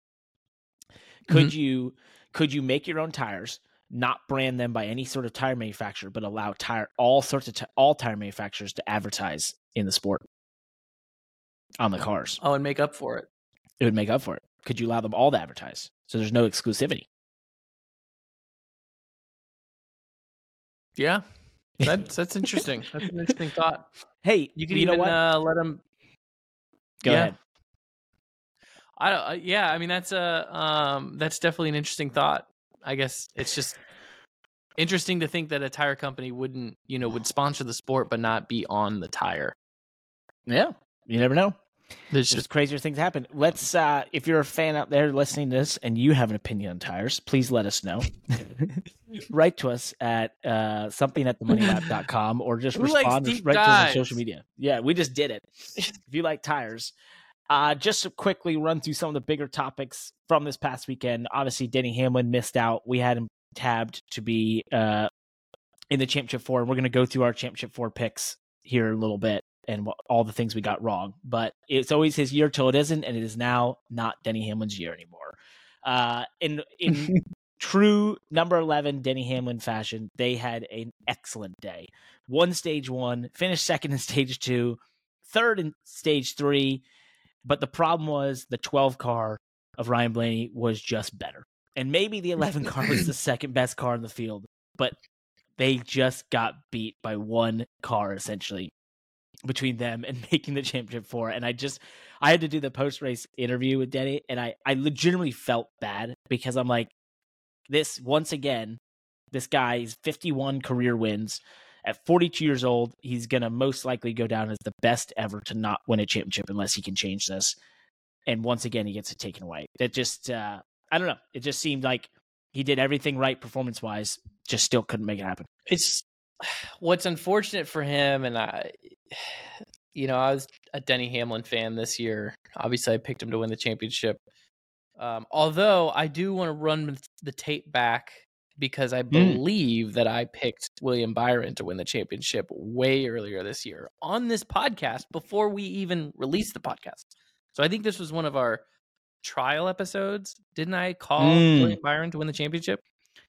Could you could you make your own tires, not brand them by any sort of tire manufacturer, but allow tire all sorts of ti- all tire manufacturers to advertise in the sport on the cars? Oh, and make up for it. it would make up for it. Could you allow them all to advertise? So there's no exclusivity. Yeah, [laughs] that's that's interesting. That's an interesting thought. Hey, You can you even know what? Uh, let them. Go yeah. ahead. I don't. Uh, yeah, I mean that's a um that's definitely an interesting thought. I guess it's just interesting to think that a tire company wouldn't you know would sponsor the sport but not be on the tire. Yeah, you never know. There's Just crazier things happen. Let's uh if you're a fan out there listening to this and you have an opinion on tires, please let us know. [laughs] Write to us at uh something at themoneylap.com or just Who respond right to us on social media. Yeah, we just did it. if you like tires. Uh just to quickly run through some of the bigger topics from this past weekend. Obviously Denny Hamlin missed out. We had him tabbed to be uh in the championship four, we're gonna go through our championship four picks here in a little bit and all the things we got wrong. But it's always his year till it isn't, and it is now not Denny Hamlin's year anymore. Uh, in in [laughs] true number eleven Denny Hamlin fashion, they had an excellent day. One stage one, finished second in stage two, third in stage three. But the problem was the twelve car of Ryan Blaney was just better, and maybe the eleven car was the [laughs] second best car in the field, but they just got beat by one car essentially between them and [laughs] making the championship four. And I just I had to do the post race interview with Denny, and I I legitimately felt bad because I'm like, this once again, this guy's 51 career wins. At 42 years old, he's gonna most likely go down as the best ever to not win a championship unless he can change this. And once again, he gets it taken away. That just uh, I don't know. It just seemed like he did everything right performance wise, just still couldn't make it happen. it's [sighs] what's unfortunate for him and i [sighs] you know i was a denny hamlin fan this year obviously i picked him to win the championship um, although i do want to run the tape back because i believe that i picked william byron to win the championship way earlier this year on this podcast before we even released the podcast so i think this was one of our trial episodes didn't i call Mm. william byron to win the championship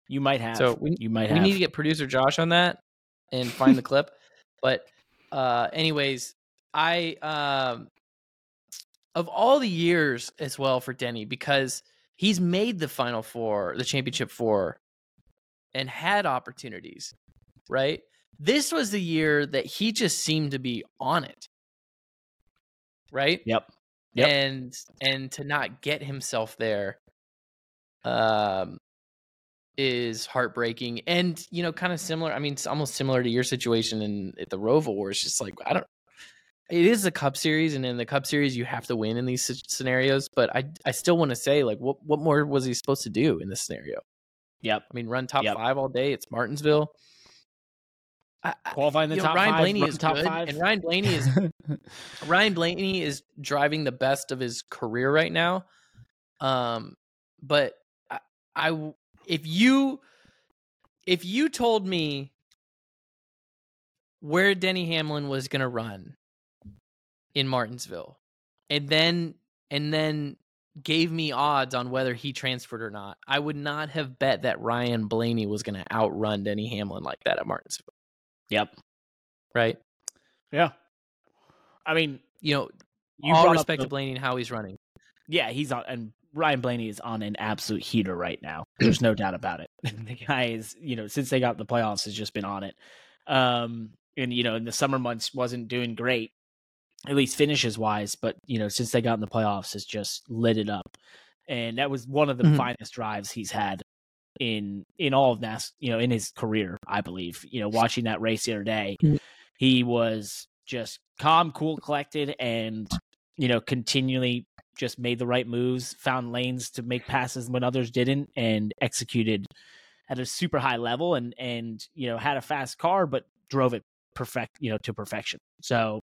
You might have. So we- you might we have. need to get producer Josh on that and find the clip. But uh anyways, I um of all the years as well for Denny because he's made the final four, the championship four and had opportunities, right? This was the year that he just seemed to be on it. Right? Yep. Yep. And and to not get himself there um is heartbreaking and you know kind of similar i mean it's almost similar to your situation in at the roval where it's just like i don't it is a cup series and in the cup series you have to win in these scenarios but i i still want to say like what what more was he supposed to do in this scenario Yep. i mean run top Yep. five all day it's martinsville I, Qualifying the you know, Ryan five. Blaney is top good, five. and Ryan Blaney is [laughs] Ryan Blaney is driving the best of his career right now. Um, but I, if you if you told me where Denny Hamlin was going to run in Martinsville, and then and then gave me odds on whether he transferred or not, I would not have bet that Ryan Blaney was going to outrun Denny Hamlin like that at Martinsville. Yep. Right? Yeah. I mean, You know, you all respect the- to Blaney and how he's running. Yeah, he's on, and Ryan Blaney is on an absolute heater right now. [clears throat] There's no doubt about it. [laughs] the guy is, you know, since they got in the playoffs, has just been on it. Um, and you know, in the summer months, wasn't doing great, at least finishes wise. But you know, since they got in the playoffs, has just lit it up. And that was one of the Mhm. finest drives he's had in in all of NAS, you know, in his career, I believe. You know, watching that race the other day, Mhm. he was just calm, cool, collected, and you know, continually just made the right moves, found lanes to make passes when others didn't, and executed at a super high level and and you know had a fast car but drove it perfect you know to perfection. So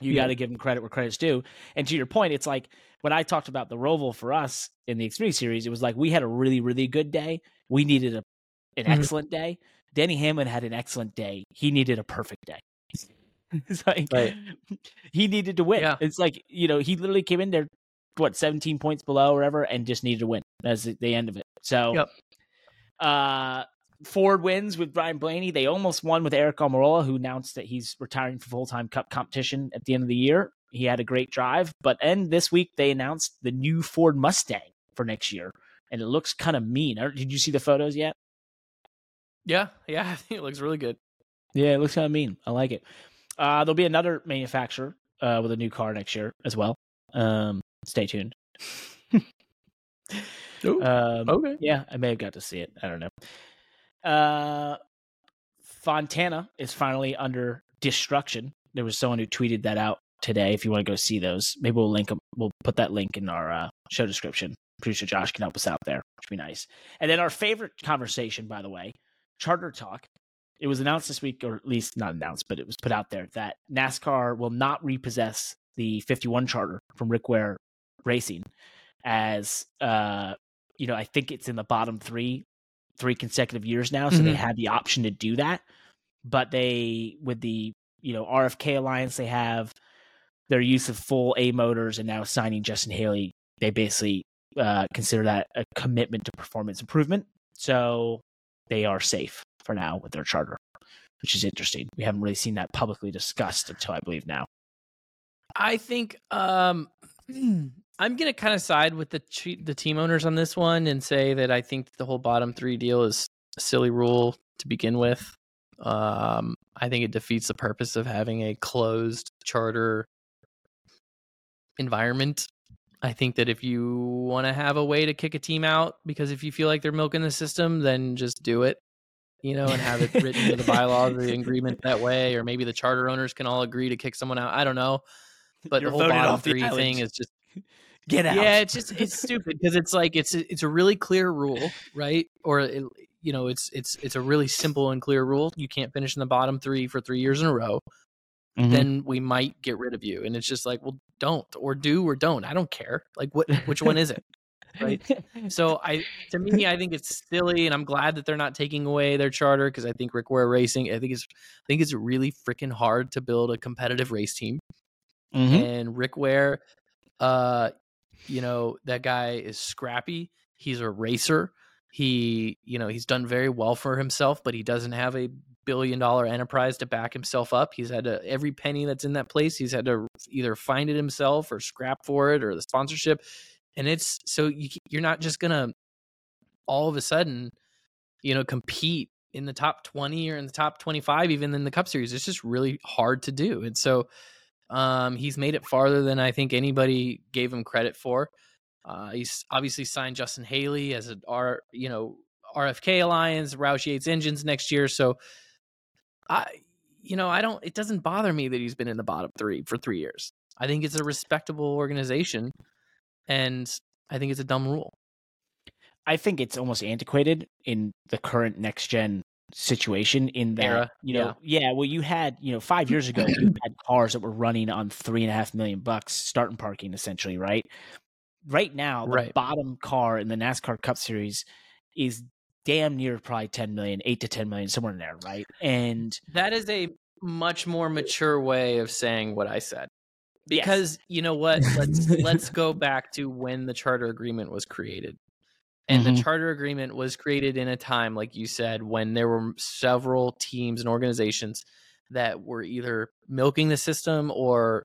you Yeah. got to give him credit where credit's due. And to your point, it's like when I talked about the Roval for us in the Xfinity series, it was like we had a really really good day. We needed a an Mhm. excellent day. Denny Hamlin had an excellent day. He needed a perfect day. [laughs] it's like Right. he needed to win. Yeah. It's like you know he literally came in there what 17 points below or whatever and just needed to win as the the end of it. So Yep. uh Ford wins with Ryan Blaney. They almost won with Eric Almirola, who announced that he's retiring from full time cup competition at the end of the year. He had a great drive, but and this week they announced the new Ford Mustang for next year, and it looks kind of mean. Did you see the photos yet? Yeah, yeah, [laughs] I think it looks really good. Yeah, it looks kind of mean. I like it. Uh, there'll be another manufacturer uh, with a new car next year as well. Um, stay tuned. Ooh, Um, okay. Yeah, I may have got to see it. I don't know. Uh, Fontana is finally under destruction. There was someone who tweeted that out today. If you want to go see those, maybe we'll link them. We'll put that link in our uh, show description. Producer Josh can help us out there, which would be nice. And then our favorite conversation, by the way, Charter Talk. It was announced this week, or at least not announced, but it was put out there that NASCAR will not repossess the 51 charter from Rick Ware Racing, as uh, you know, I think it's in the bottom three, three consecutive years now. So they Mhm. had the option to do that, but they with the you know RFK alliance they have their use of full A motors and now signing Justin Haley, they basically uh, consider that a commitment to performance improvement. So they are safe for now with their charter, which is interesting. We haven't really seen that publicly discussed until I believe now. I think um, [clears throat] I'm gonna kind of side with the the team owners on this one and say that I think the whole bottom three deal is a silly rule to begin with. Um, I think it defeats the purpose of having a closed charter environment. I think that if you want to have a way to kick a team out because if you feel like they're milking the system, then just do it. You know, and have it written into the bylaws or the agreement that way, or maybe the charter owners can all agree to kick someone out. I don't know but You're the whole bottom off the three thing is just [laughs] Get out. yeah it's just it's stupid because it's like it's it's a really clear rule right or it, you know it's it's it's a really simple and clear rule you can't finish in the bottom three for three years in a row Mhm. then we might get rid of you and it's just like well don't or do or don't i don't care like what which one is it right. so [laughs] i to me i think it's silly and i'm glad that they're not taking away their charter because i think rick ware racing i think it's i think it's really freaking hard to build a competitive race team Mhm. and Rick Ware, uh, you know that guy is scrappy. He's a racer. He, you know, he's done very well for himself, but he doesn't have a billion dollar enterprise to back himself up. He's had to every penny that's in that place. He's had to either find it himself or scrap for it or the sponsorship. And it's so you, you're not just gonna all of a sudden, you know, compete in the top 20 or in the top 25 even in the cup series it's just really hard to do and so um, he's made it farther than I think anybody gave him credit for. Uh, he's obviously signed Justin Haley as an R, you know, RFK Alliance, Roush Yates engines next year. So, I, you know, I don't. It doesn't bother me that he's been in the bottom three for three years. I think it's a respectable organization, and I think it's a dumb rule. I think it's almost antiquated in the current next gen situation in that Era, you know yeah. well you had you know five years ago you had [clears throat] cars that were running on three and a half million bucks starting parking essentially right right now the Right. bottom car in the NASCAR Cup Series is damn near probably 10 million 8 to 10 million somewhere in there right and That is a much more mature way of saying what I said. Yes. Because you know what? Let's let's [laughs] go back to when the charter agreement was created. And the Mhm. charter agreement was created in a time, like you said, when there were several teams and organizations that were either milking the system or,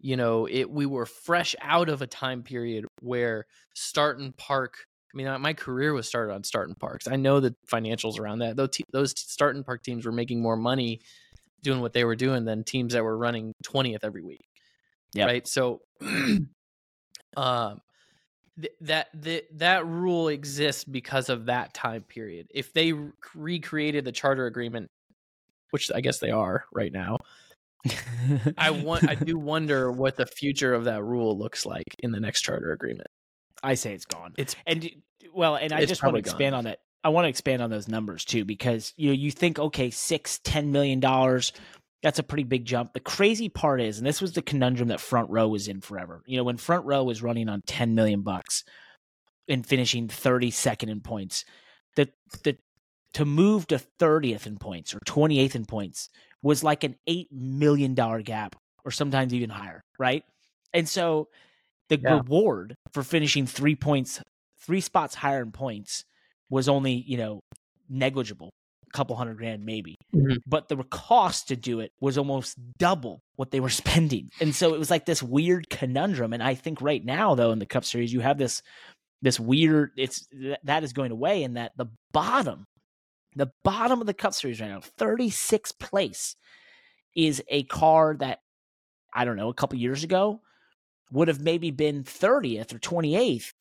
you know, it we were fresh out of a time period where start and park. I mean, my career was started on start and parks. I know the financials around that. Those te- those start and park teams were making more money doing what they were doing than teams that were running 20th every week. Yep. Right. So, [clears throat] um, th- that the, that rule exists because of that time period. If they recreated the charter agreement, which I guess they are right now, I want I do [laughs] wonder what the future of that rule looks like in the next charter agreement. I say it's gone It's And well, and I just want to probably gone. expand on that. I want to expand on those numbers too, because you know you think okay, six, ten million dollars, that's a pretty big jump. The crazy part is, and this was the conundrum that Front Row was in forever. You know, when Front Row was running on ten million bucks and finishing thirty second in points, the the to move to thirtieth in points or twenty eighth in points was like an eight million dollar gap, or sometimes even higher, right? And so the Yeah. reward for finishing three points, three spots higher in points was only, you know, negligible couple hundred grand maybe. Mhm. But the cost to do it was almost double what they were [laughs] spending. And so it was like this weird conundrum. And I think right now though in the Cup Series you have this this weird it's that is going away in that the bottom the bottom of the Cup Series right now, 36th place, is a car that I don't know a couple years ago would have maybe been 30th or 28th,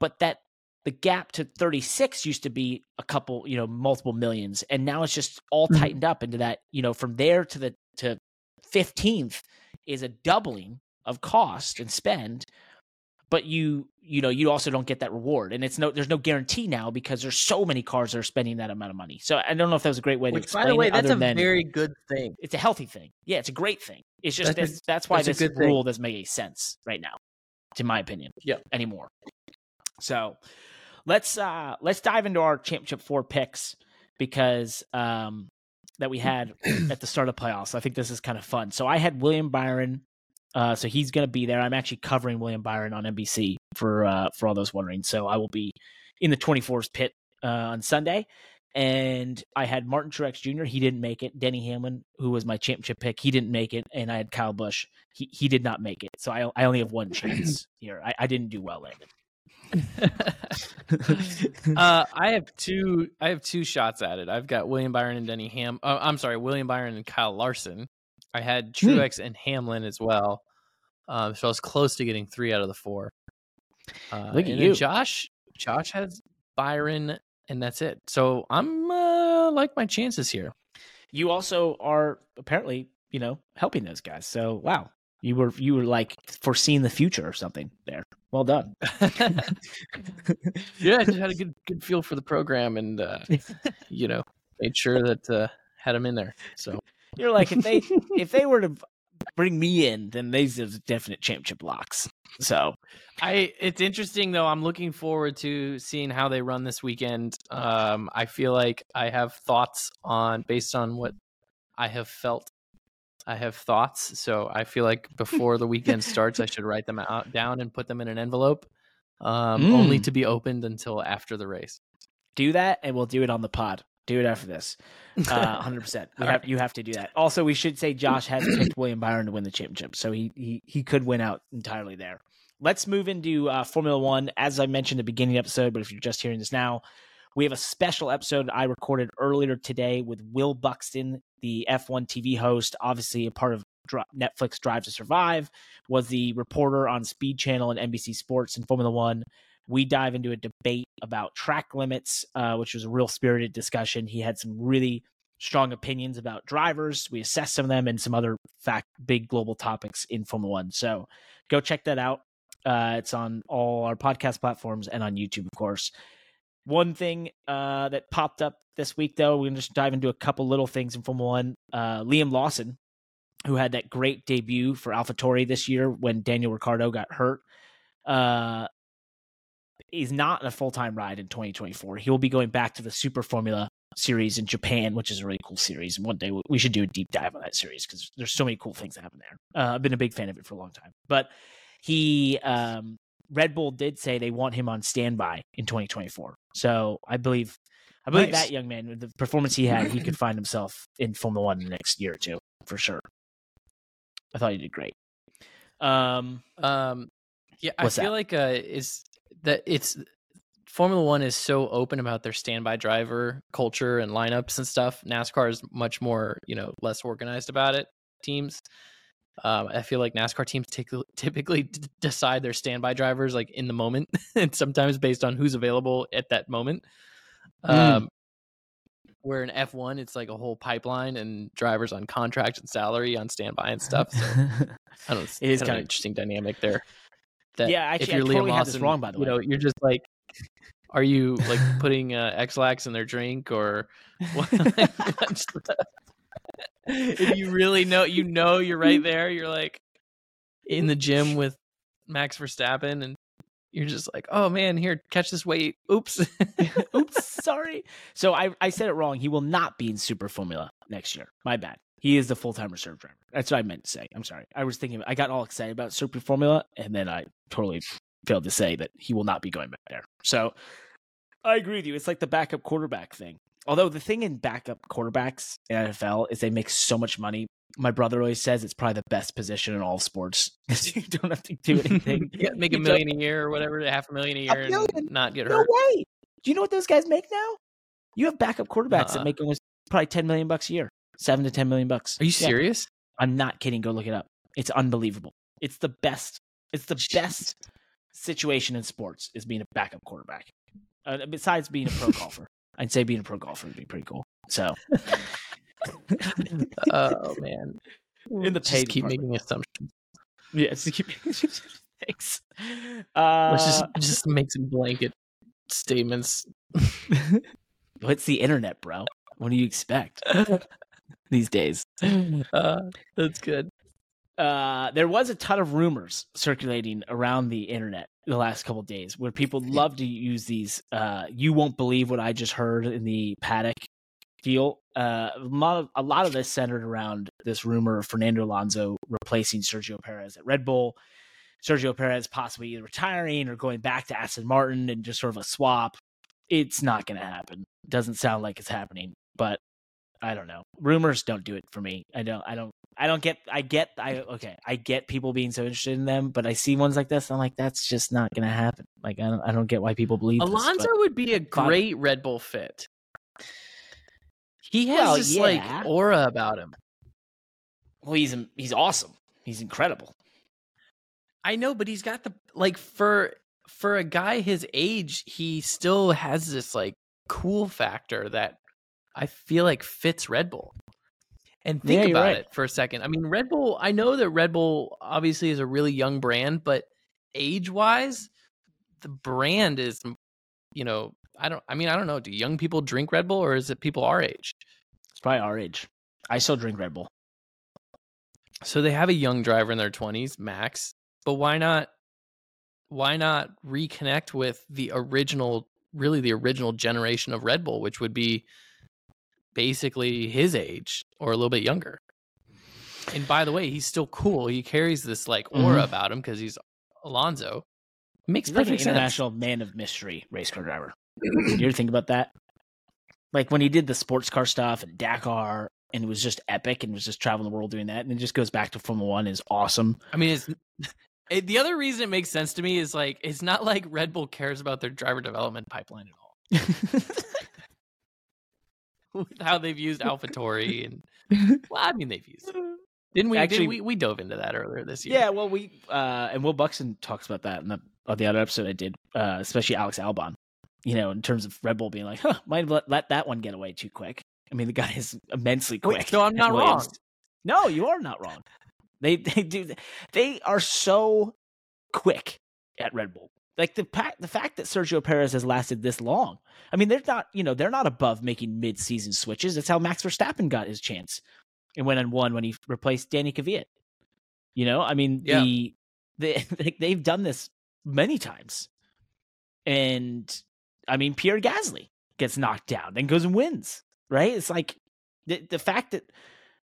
but that the gap to 36 used to be a couple, you know, multiple millions, and now it's just all Mhm. tightened up into that, you know, from there to the to 15th is a doubling of cost and spend, but you you know you also don't get that reward, and it's no there's no guarantee now because there's so many cars that are spending that amount of money. So I don't know if that was a great way to explain by the way, it, that's a than very good thing. it's a healthy thing. Yeah, it's a great thing. It's just That's that's, that's why that's this good thing. rule doesn't make any sense right now, to my opinion. Yep. Anymore. So let's uh let's dive into our championship four picks because um that we had [clears throat] at the start of playoffs. I think this is kind of fun. So I had William Byron. Uh, so he's going to be there. I'm actually covering William Byron on NBC for uh, for all those wondering. So I will be in the 24s pit uh, on Sunday. And I had Martin Truex Jr. He didn't make it. Denny Hamlin, who was my championship pick, he didn't make it. And I had Kyle Busch. He he did not make it. So I I only have one [clears throat] chance here. I, I didn't do well, Landon. [laughs] uh, I have two. I have two shots at it. I've got William Byron and Denny Ham. Uh, I'm sorry, William Byron and Kyle Larson. I had Hmm. Truex and Hamlin as well. Um, so I was close to getting three out of the four. Uh, Look at and you. Josh. Josh has Byron, and that's it. So I'm uh, like my chances here. you also are apparently you know helping those guys. So wow, you were you were like foreseeing the future or something there. Well done. [laughs] [laughs] yeah, I just had a good good feel for the program, and uh, you know, made sure that uh, had him in there. So You're like if they [laughs] if they were to bring me in, then these are definite championship locks. So I it's interesting though. I'm looking forward to seeing how they run this weekend. Um, I feel like I have thoughts on based on what I have felt. I have thoughts, so I feel like before the weekend starts, I should write them out down and put them in an envelope, um, only Mm. to be opened until after the race. do that, and we'll do it on the pod. Do it after this. Uh, [laughs] 100%. We have, you have to do that. Also, we should say Josh has picked [clears throat] William Byron to win the championship, so he he, he could win out entirely there. Let's move into uh, Formula One. As I mentioned at the beginning of the episode, but if you're just hearing this now, we have a special episode I recorded earlier today with Will Buxton, the F1 TV host, obviously a part of Netflix Drive to Survive, was the reporter on Speed Channel and NBC Sports in Formula One. We dive into a debate about track limits, uh, which was a real spirited discussion. He had some really strong opinions about drivers. We assess some of them and some other fact big global topics in Formula One. So go check that out. Uh, it's on all our podcast platforms and on YouTube, of course. One thing uh, that popped up this week, though, we're going to just dive into a couple little things in Formula One. Uh, Liam Lawson, who had that great debut for AlphaTauri this year when Daniel Ricciardo got hurt, uh, is not a full time ride in 2024. He will be going back to the Super Formula series in Japan, which is a really cool series. And one day we- should do a deep dive on that series because there's so many cool things that happen there. Uh, I've been a big fan of it for a long time. But he, um, Red Bull did say they want him on standby in 2024. So I believe, I believe Nice. that young man with the performance he had, he could [clears throat] find himself in Formula One in the next year or two for sure. I thought he did great. Um, Um, yeah, I feel that? like uh, is that it's Formula One is so open about their standby driver culture and lineups and stuff. NASCAR is much more, you know, less organized about it. Teams, um, I feel like NASCAR teams tic- [laughs] typically d- decide their standby drivers like in the moment, [laughs] and sometimes based on who's available at that moment. Mm. Um, where in F one, it's like a whole pipeline and drivers on contract and salary on standby and stuff. So [laughs] I don't know. It's It is kind of an interesting dynamic there. That Yeah, if actually, I you're Liam totally this Lawson, wrong, by the you way. know, you're just like, are you like putting uh, X-Lax in their drink or what? If you really know, you know, you're right [laughs] there. You're like in the gym with Max Verstappen, and you're just like, oh man, here, catch this weight. Oops. [laughs] Oops, [laughs] sorry. So I, I said it wrong. He will not be in Super Formula next year. My bad. He is the full time reserve driver. That's what I meant to say. I'm sorry. I was thinking, I got all excited about Super Formula, and then I totally failed to say that he will not be going back there. So I agree with you. It's like the backup quarterback thing. Although the thing in backup quarterbacks in NFL is they make so much money. My brother always says it's probably the best position in all of sports. [laughs] you don't have to do [laughs] anything. yeah, make a million a year or whatever, half a million a year, and million? not get No hurt. way. Do you know what those guys make now? You have backup quarterbacks that Uh-uh. make almost probably ten million bucks a year, seven to ten million bucks. Are you Yeah. serious? I'm not kidding. Go look it up. It's unbelievable. It's the best. It's the best situation in sports is being a backup quarterback. Uh, besides being a pro golfer, I'd say being a pro golfer would be pretty cool. So [laughs] oh man, [laughs] in the just keep department. making assumptions. yeah, it's keep making [laughs] assumptions. thanks. Uh, Let's just just make some blanket statements. what's the internet, bro? What do you expect these days? Uh, that's good. uh, there was a ton of rumors circulating around the internet the last couple of days where people love to use these uh, you won't believe what i just heard in the paddock deal uh, a, lot of, a lot of this centered around this rumor of fernando alonso replacing sergio perez at red bull. Sergio perez possibly either retiring or going back to aston martin and just sort of a swap. It's not going to happen. Doesn't sound like it's happening but I don't know. Rumors don't do it for me. I don't. I don't. I don't get. I get. I okay. I get people being so interested in them, but I see ones like this. I'm like, that's just not gonna happen. Like, I don't. I don't get why people believe this, Alonso but- would be a great Red Bull fit. He has Well, this yeah. like aura about him. well, he's he's awesome. He's incredible. I know, but he's got the like for for a guy his age, he still has this like cool factor that I feel like fits Red Bull. And think Yeah, about right. it for a second. I mean, Red Bull, I know that Red Bull obviously is a really young brand, but age wise, the brand is, you know, I don't, I mean, I don't know. Do young people drink Red Bull or is it people our age? It's probably our age. I still drink Red Bull. So they have a young driver in their 20s, Max, but why not why not reconnect with the original really the original generation of Red Bull, which would be basically his age or a little bit younger. And by the way, he's still cool. He carries this like aura Mhm. about him because he's Alonso. Makes He's like an perfect sense. international man of mystery race car driver. you ever think about that? Like when he did the sports car stuff and Dakar, and it was just epic, and was just traveling the world doing that, and it just goes back to Formula One is awesome. I mean, it's [laughs] it, the other reason it makes sense to me is like it's not like Red Bull cares about their driver development pipeline at all. [laughs] [laughs] with how they've used [laughs] AlphaTauri and [laughs] well, I mean they've used it. Didn't we? Actually- Actually, we we dove into that earlier this year. Yeah, well, we uh, and Will Buxton talks about that in the, uh, the other episode I did, uh, especially Alex Albon. You know, in terms of Red Bull being like, huh, might have let, let that one get away too quick. I mean, the guy is immensely Wait, quick. so I'm not wrong. No, you are not wrong. They they do they are so quick at Red Bull. Like the fact the fact that Sergio Perez has lasted this long. I mean, they're not you know they're not above making mid season switches. That's how Max Verstappen got his chance and went and won when he replaced Danny Kvyat. You know, I mean Yeah. the they [laughs] they've done this many times, and I mean Pierre Gasly gets knocked down, then goes and wins. Right? It's like the the fact that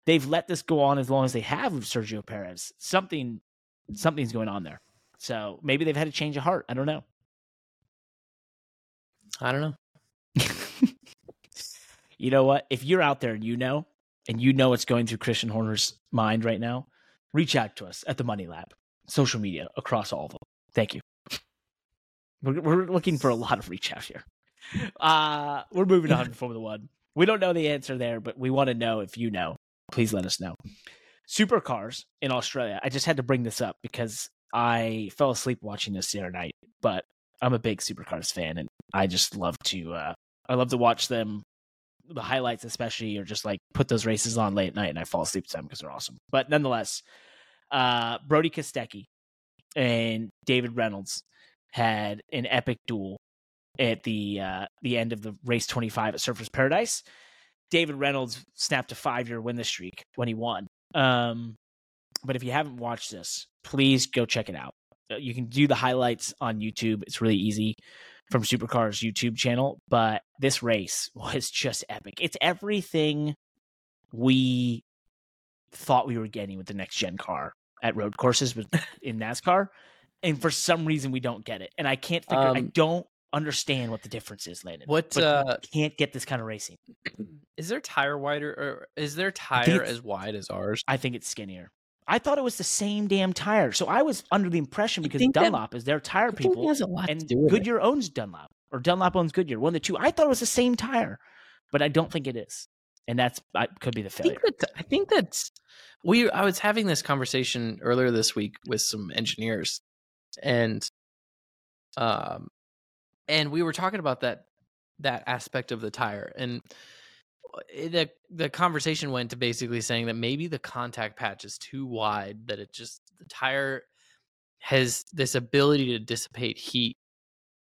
they've let this go on as long as they have with Sergio Perez. Something something's going on there. So maybe they've had a change of heart. I don't know. I don't know. [laughs] you know what? If you're out there and you know, and you know what's going through Christian Horner's mind right now, reach out to us at the Money Lap, social media across all of them. Thank you. We're, we're looking for a lot of reach out here. Uh, we're moving on to Formula One. We don't know the answer there, but we want to know if you know. Please let us know. Supercars in Australia. I just had to bring this up because I fell asleep watching this the other night, but I'm a big Supercars fan, and I just love to. Uh, I love to watch them the highlights especially or just like put those races on late at night and I fall asleep to them because they're awesome. But nonetheless, uh Brodie Kostecki and David Reynolds had an epic duel at the uh the end of the race 25 at Surfers Paradise. David Reynolds snapped a 5-year winless streak when he won. Um but if you haven't watched this, please go check it out. Uh, You can do the highlights on YouTube. It's really easy from Supercars YouTube channel, but this race [laughs] was just epic. It's everything we thought we were getting with the next gen car at road courses [laughs] in NASCAR, and for some reason we don't get it. And I can't figure. I Um, don't understand what the difference is, Landon. What But uh, can't get this kind of racing. [clears throat] is their tire wider, or is their tire as wide as ours? I think it's skinnier. I thought it was the same damn tire. So I was under the impression because Dunlop is their tire people has a lot and Goodyear owns Dunlop or Dunlop owns Goodyear. One of the two. I thought it was the same tire, but I don't think it is. And that's I, could be the I failure. think that I think that's we. I was having this conversation earlier this week with some engineers, and um, and we were talking about that that aspect of the tire, and the the conversation went to basically saying that maybe the contact patch is too wide, that it just the tire has this ability to dissipate heat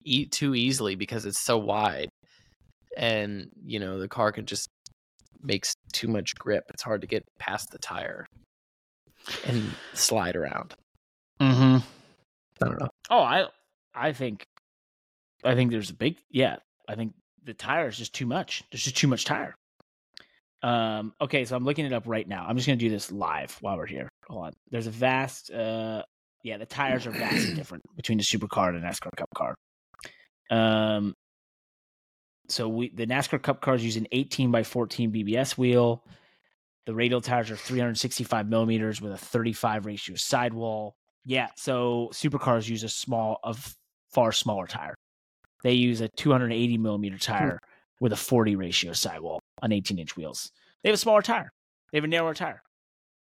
eat too easily because it's so wide and you know the car can just makes too much grip it's hard to get past the tire and slide around Mm-hmm. i don't know Oh, I I think I think there's a big yeah. I think the tire is just too much. There's just too much tire. Um. Okay, so I'm looking it up right now. I'm just gonna do this live while we're here. Hold on. There's a vast. Uh. Yeah, the tires are vastly [clears throat] different between the supercar and the NASCAR Cup car. Um. So we the NASCAR Cup cars use an 18 by 14 BBS wheel. The radial tires are 365 millimeters with a 35 ratio sidewall. Yeah, so supercars use a small, a far smaller tire. They use a 280 millimeter tire with a 40 ratio sidewall on 18 inch wheels. They have a smaller tire. They have a narrower tire.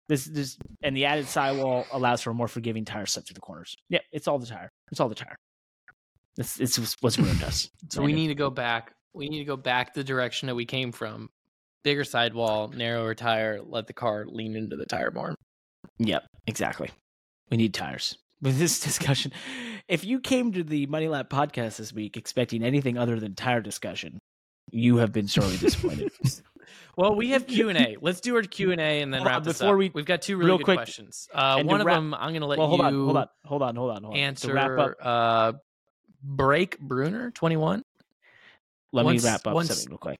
This, this, and the added sidewall allows for a more forgiving tire set through the corners. Yeah, it's all the tire. It's all the tire. This, it's what's ruined us. [laughs] so we need to go back we need to go back the direction that we came from bigger sidewall narrower tire let the car lean into the tire more Yep, exactly. We need tires. With this [laughs] discussion, if you came to the Money Lap podcast this week expecting anything other than tire discussion, you have been sorely disappointed. [laughs] well we have q&a let's do our q&a and then Hold on, wrap this before up. we- we've got two really real good quick, questions uh, one of wrap- them i'm gonna let well, hold you on, hold on, hold on, hold on, hold on. answer to wrap up, uh break bruner 21 let once- me wrap up once- something real quick.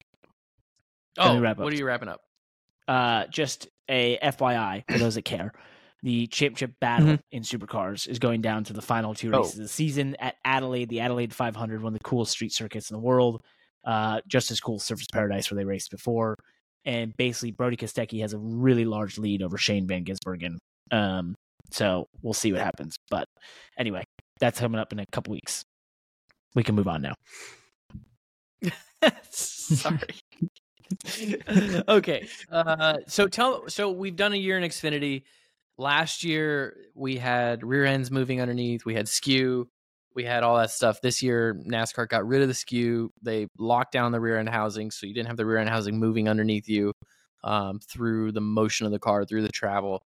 Let oh wrap up. what are you wrapping up Uh, just a FYI for those that care. The championship battle Mhm. in supercars is going down to the final two Oh. races of the season at Adelaide, the Adelaide 500, one of the coolest street circuits in the world. Uh, just as cool Surfers Paradise where they raced before. And basically, Brodie Kostecki has a really large lead over Shane Van Gisbergen. Um, so we'll see what happens. But anyway, that's coming up in a couple weeks. We can move on now. [laughs] Sorry. [laughs] okay. Uh, so tell. So we've done a year in Xfinity. Last year we had rear ends moving underneath. We had skew. We had all that stuff. This year NASCAR got rid of the skew. They locked down the rear end housing, so you didn't have the rear end housing moving underneath you um, through the motion of the car, through the travel.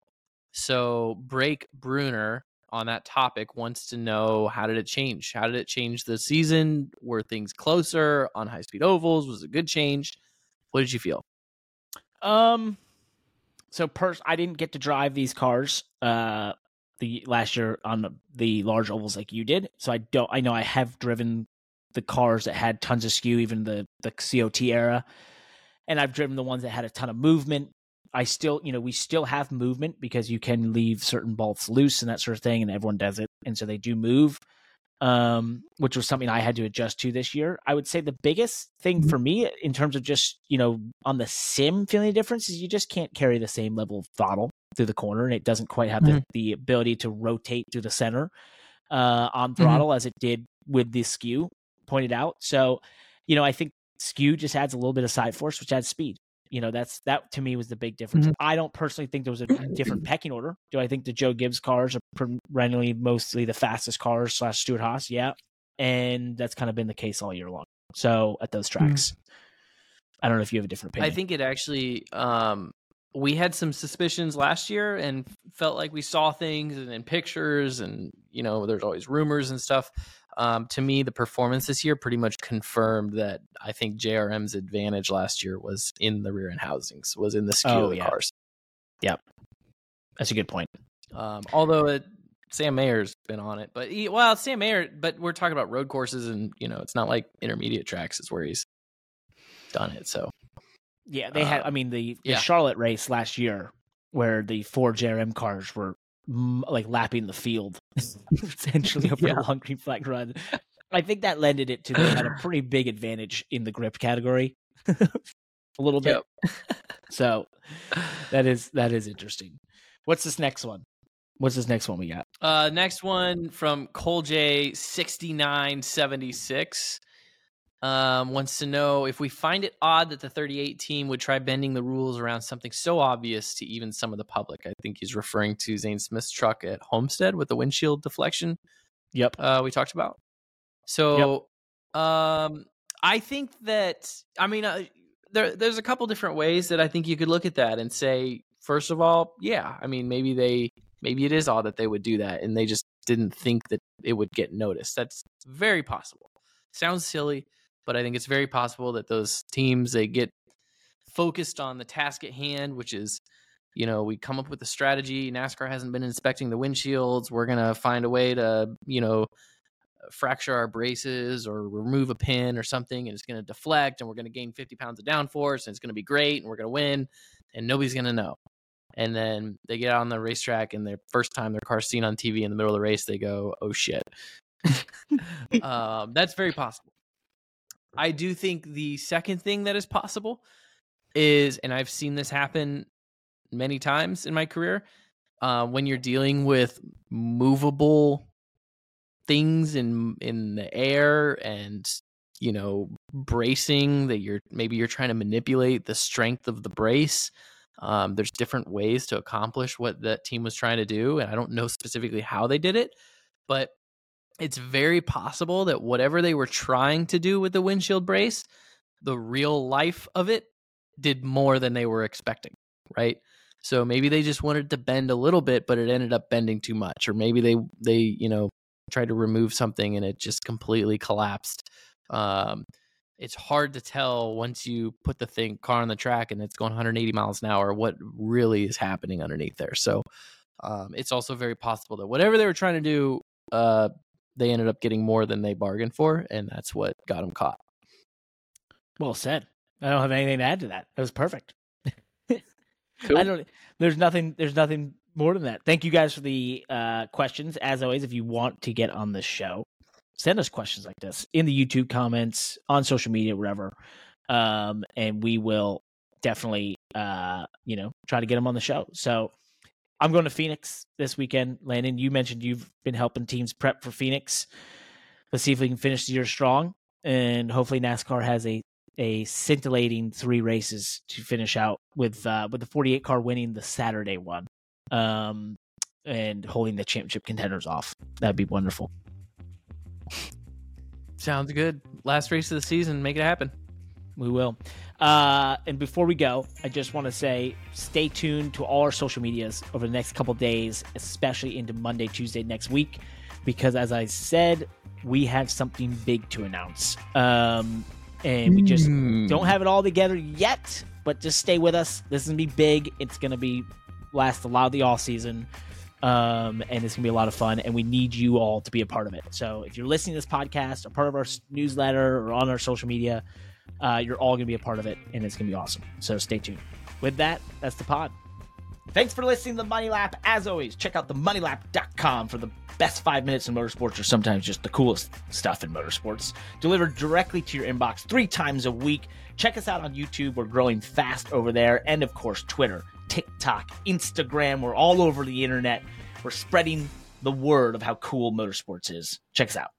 So Break Bruner on that topic wants to know how did it change? How did it change the season? Were things closer on high speed ovals? Was it a good change? What did you feel? Um, so pers- I didn't get to drive these cars uh the last year on the, large ovals like you did. So I don't. I know I have driven the cars that had tons of skew, even the the COT era, and I've driven the ones that had a ton of movement. I still, you know, we still have movement because you can leave certain bolts loose and that sort of thing, and everyone does it, and so they do move. Um, which was something I had to adjust to this year. I would say the biggest thing for me in terms of just, you know, on the sim feeling the difference is you just can't carry the same level of throttle through the corner and it doesn't quite have the, the ability to rotate through the center uh, on throttle as it did with the skew pointed out. So, you know, I think skew just adds a little bit of side force, which adds speed. You know, that's that to me was the big difference. Mhm. I don't personally think there was a [clears throat] different pecking order. Do I think the Joe Gibbs cars are perennially mostly the fastest cars slash Stewart-Haas? Yeah. And that's kind of been the case all year long. So at those tracks, I don't know if you have a different opinion. I think it actually um we had some suspicions last year and felt like we saw things and in pictures and you know there's always rumors and stuff. Um, to me, the performance this year pretty much confirmed that I think JRM's advantage last year was in the rear end housings, was in the skew Oh, of the yeah. cars. that's a good point. Um, although it, Sam Mayer's been on it, but he, well, Sam Mayer, but we're talking about road courses, and you know, it's not like intermediate tracks is where he's done it. So Yeah, they had. Uh, I mean, the, the yeah. Charlotte race last year, where the four JRM cars were like lapping the field, [laughs] essentially over Yeah. a long green flag run. I think that lended it to they had a [sighs] pretty big advantage in the grip category, [laughs] a little bit. Yep. [laughs] So that is that is interesting. What's this next one? What's this next one we got? Uh, next one from Cole J sixty nine seventy six. Um, wants to know if we find it odd that the 38 team would try bending the rules around something so obvious to even some of the public. I think he's referring to Zane Smith's truck at Homestead with the windshield deflection. Yep. Uh, we talked about. So, um, I think that I mean, uh, there there's a couple different ways that I think you could look at that and say, first of all, yeah, I mean, maybe they maybe it is odd that they would do that and they just didn't think that it would get noticed. That's very possible. Sounds silly, but I think it's very possible that those teams they get focused on the task at hand, which is you know, we come up with a strategy. NASCAR hasn't been inspecting the windshields. We're going to find a way to, you know, fracture our braces or remove a pin or something and it's going to deflect and we're going to gain 50 pounds of downforce and it's going to be great and we're going to win and nobody's going to know. And then they get out on the racetrack and their first time their car's seen on TV in the middle of the race, they go, oh shit. [laughs] um, that's very possible. I do think the second thing that is possible is, and I've seen this happen many times in my career, uh, when you're dealing with movable things in in the air and you know bracing that you're maybe you're trying to manipulate the strength of the brace um, there's different ways to accomplish what that team was trying to do and i don't know specifically how they did it but it's very possible that whatever they were trying to do with the windshield brace the real life of it did more than they were expecting right so maybe they just wanted to bend a little bit but it ended up bending too much or maybe they they you know tried to remove something and it just completely collapsed. Um, it's hard to tell once you put the thing car on the track and it's going 180 miles an hour what really is happening underneath there. So um, it's also very possible that whatever they were trying to do, uh, they ended up getting more than they bargained for, and that's what got them caught. Well said. I don't have anything to add to that. That was perfect. [laughs] cool. I don't. There's nothing. There's nothing more than that. Thank you guys for the uh, questions. As always, if you want to get on the show, send us questions like this in the YouTube comments, on social media, wherever, um, and we will definitely, uh, you know, try to get them on the show. So I'm going to Phoenix this weekend. Landon, you mentioned you've been helping teams prep for Phoenix. Let's see if we can finish the year strong, and hopefully NASCAR has a a scintillating three races to finish out with uh, with the 48 car winning the Saturday one um, and holding the championship contenders off. That'd be wonderful. Sounds good. Last race of the season, make it happen. We will. Uh, and before we go, I just want to say stay tuned to all our social medias over the next couple days, especially into Monday, Tuesday next week, because as I said, we have something big to announce. Um, and we just mm. don't have it all together yet, but just stay with us. This is going to be big. It's going to be last a lot of the off season. Um, and it's gonna be a lot of fun, and we need you all to be a part of it. So if you're listening to this podcast, a part of our newsletter, or on our social media, uh, you're all gonna be a part of it, and it's gonna be awesome. So stay tuned. With that, that's the pod. Thanks for listening to the Money Lap. As always, check out the moneylap.com for the best five minutes in motorsports, or sometimes just the coolest stuff in motorsports, delivered directly to your inbox three times a week. Check us out on YouTube. We're growing fast over there, and of course, Twitter TikTok, Instagram. We're all over the internet. We're spreading the word of how cool motorsports is. Check us out.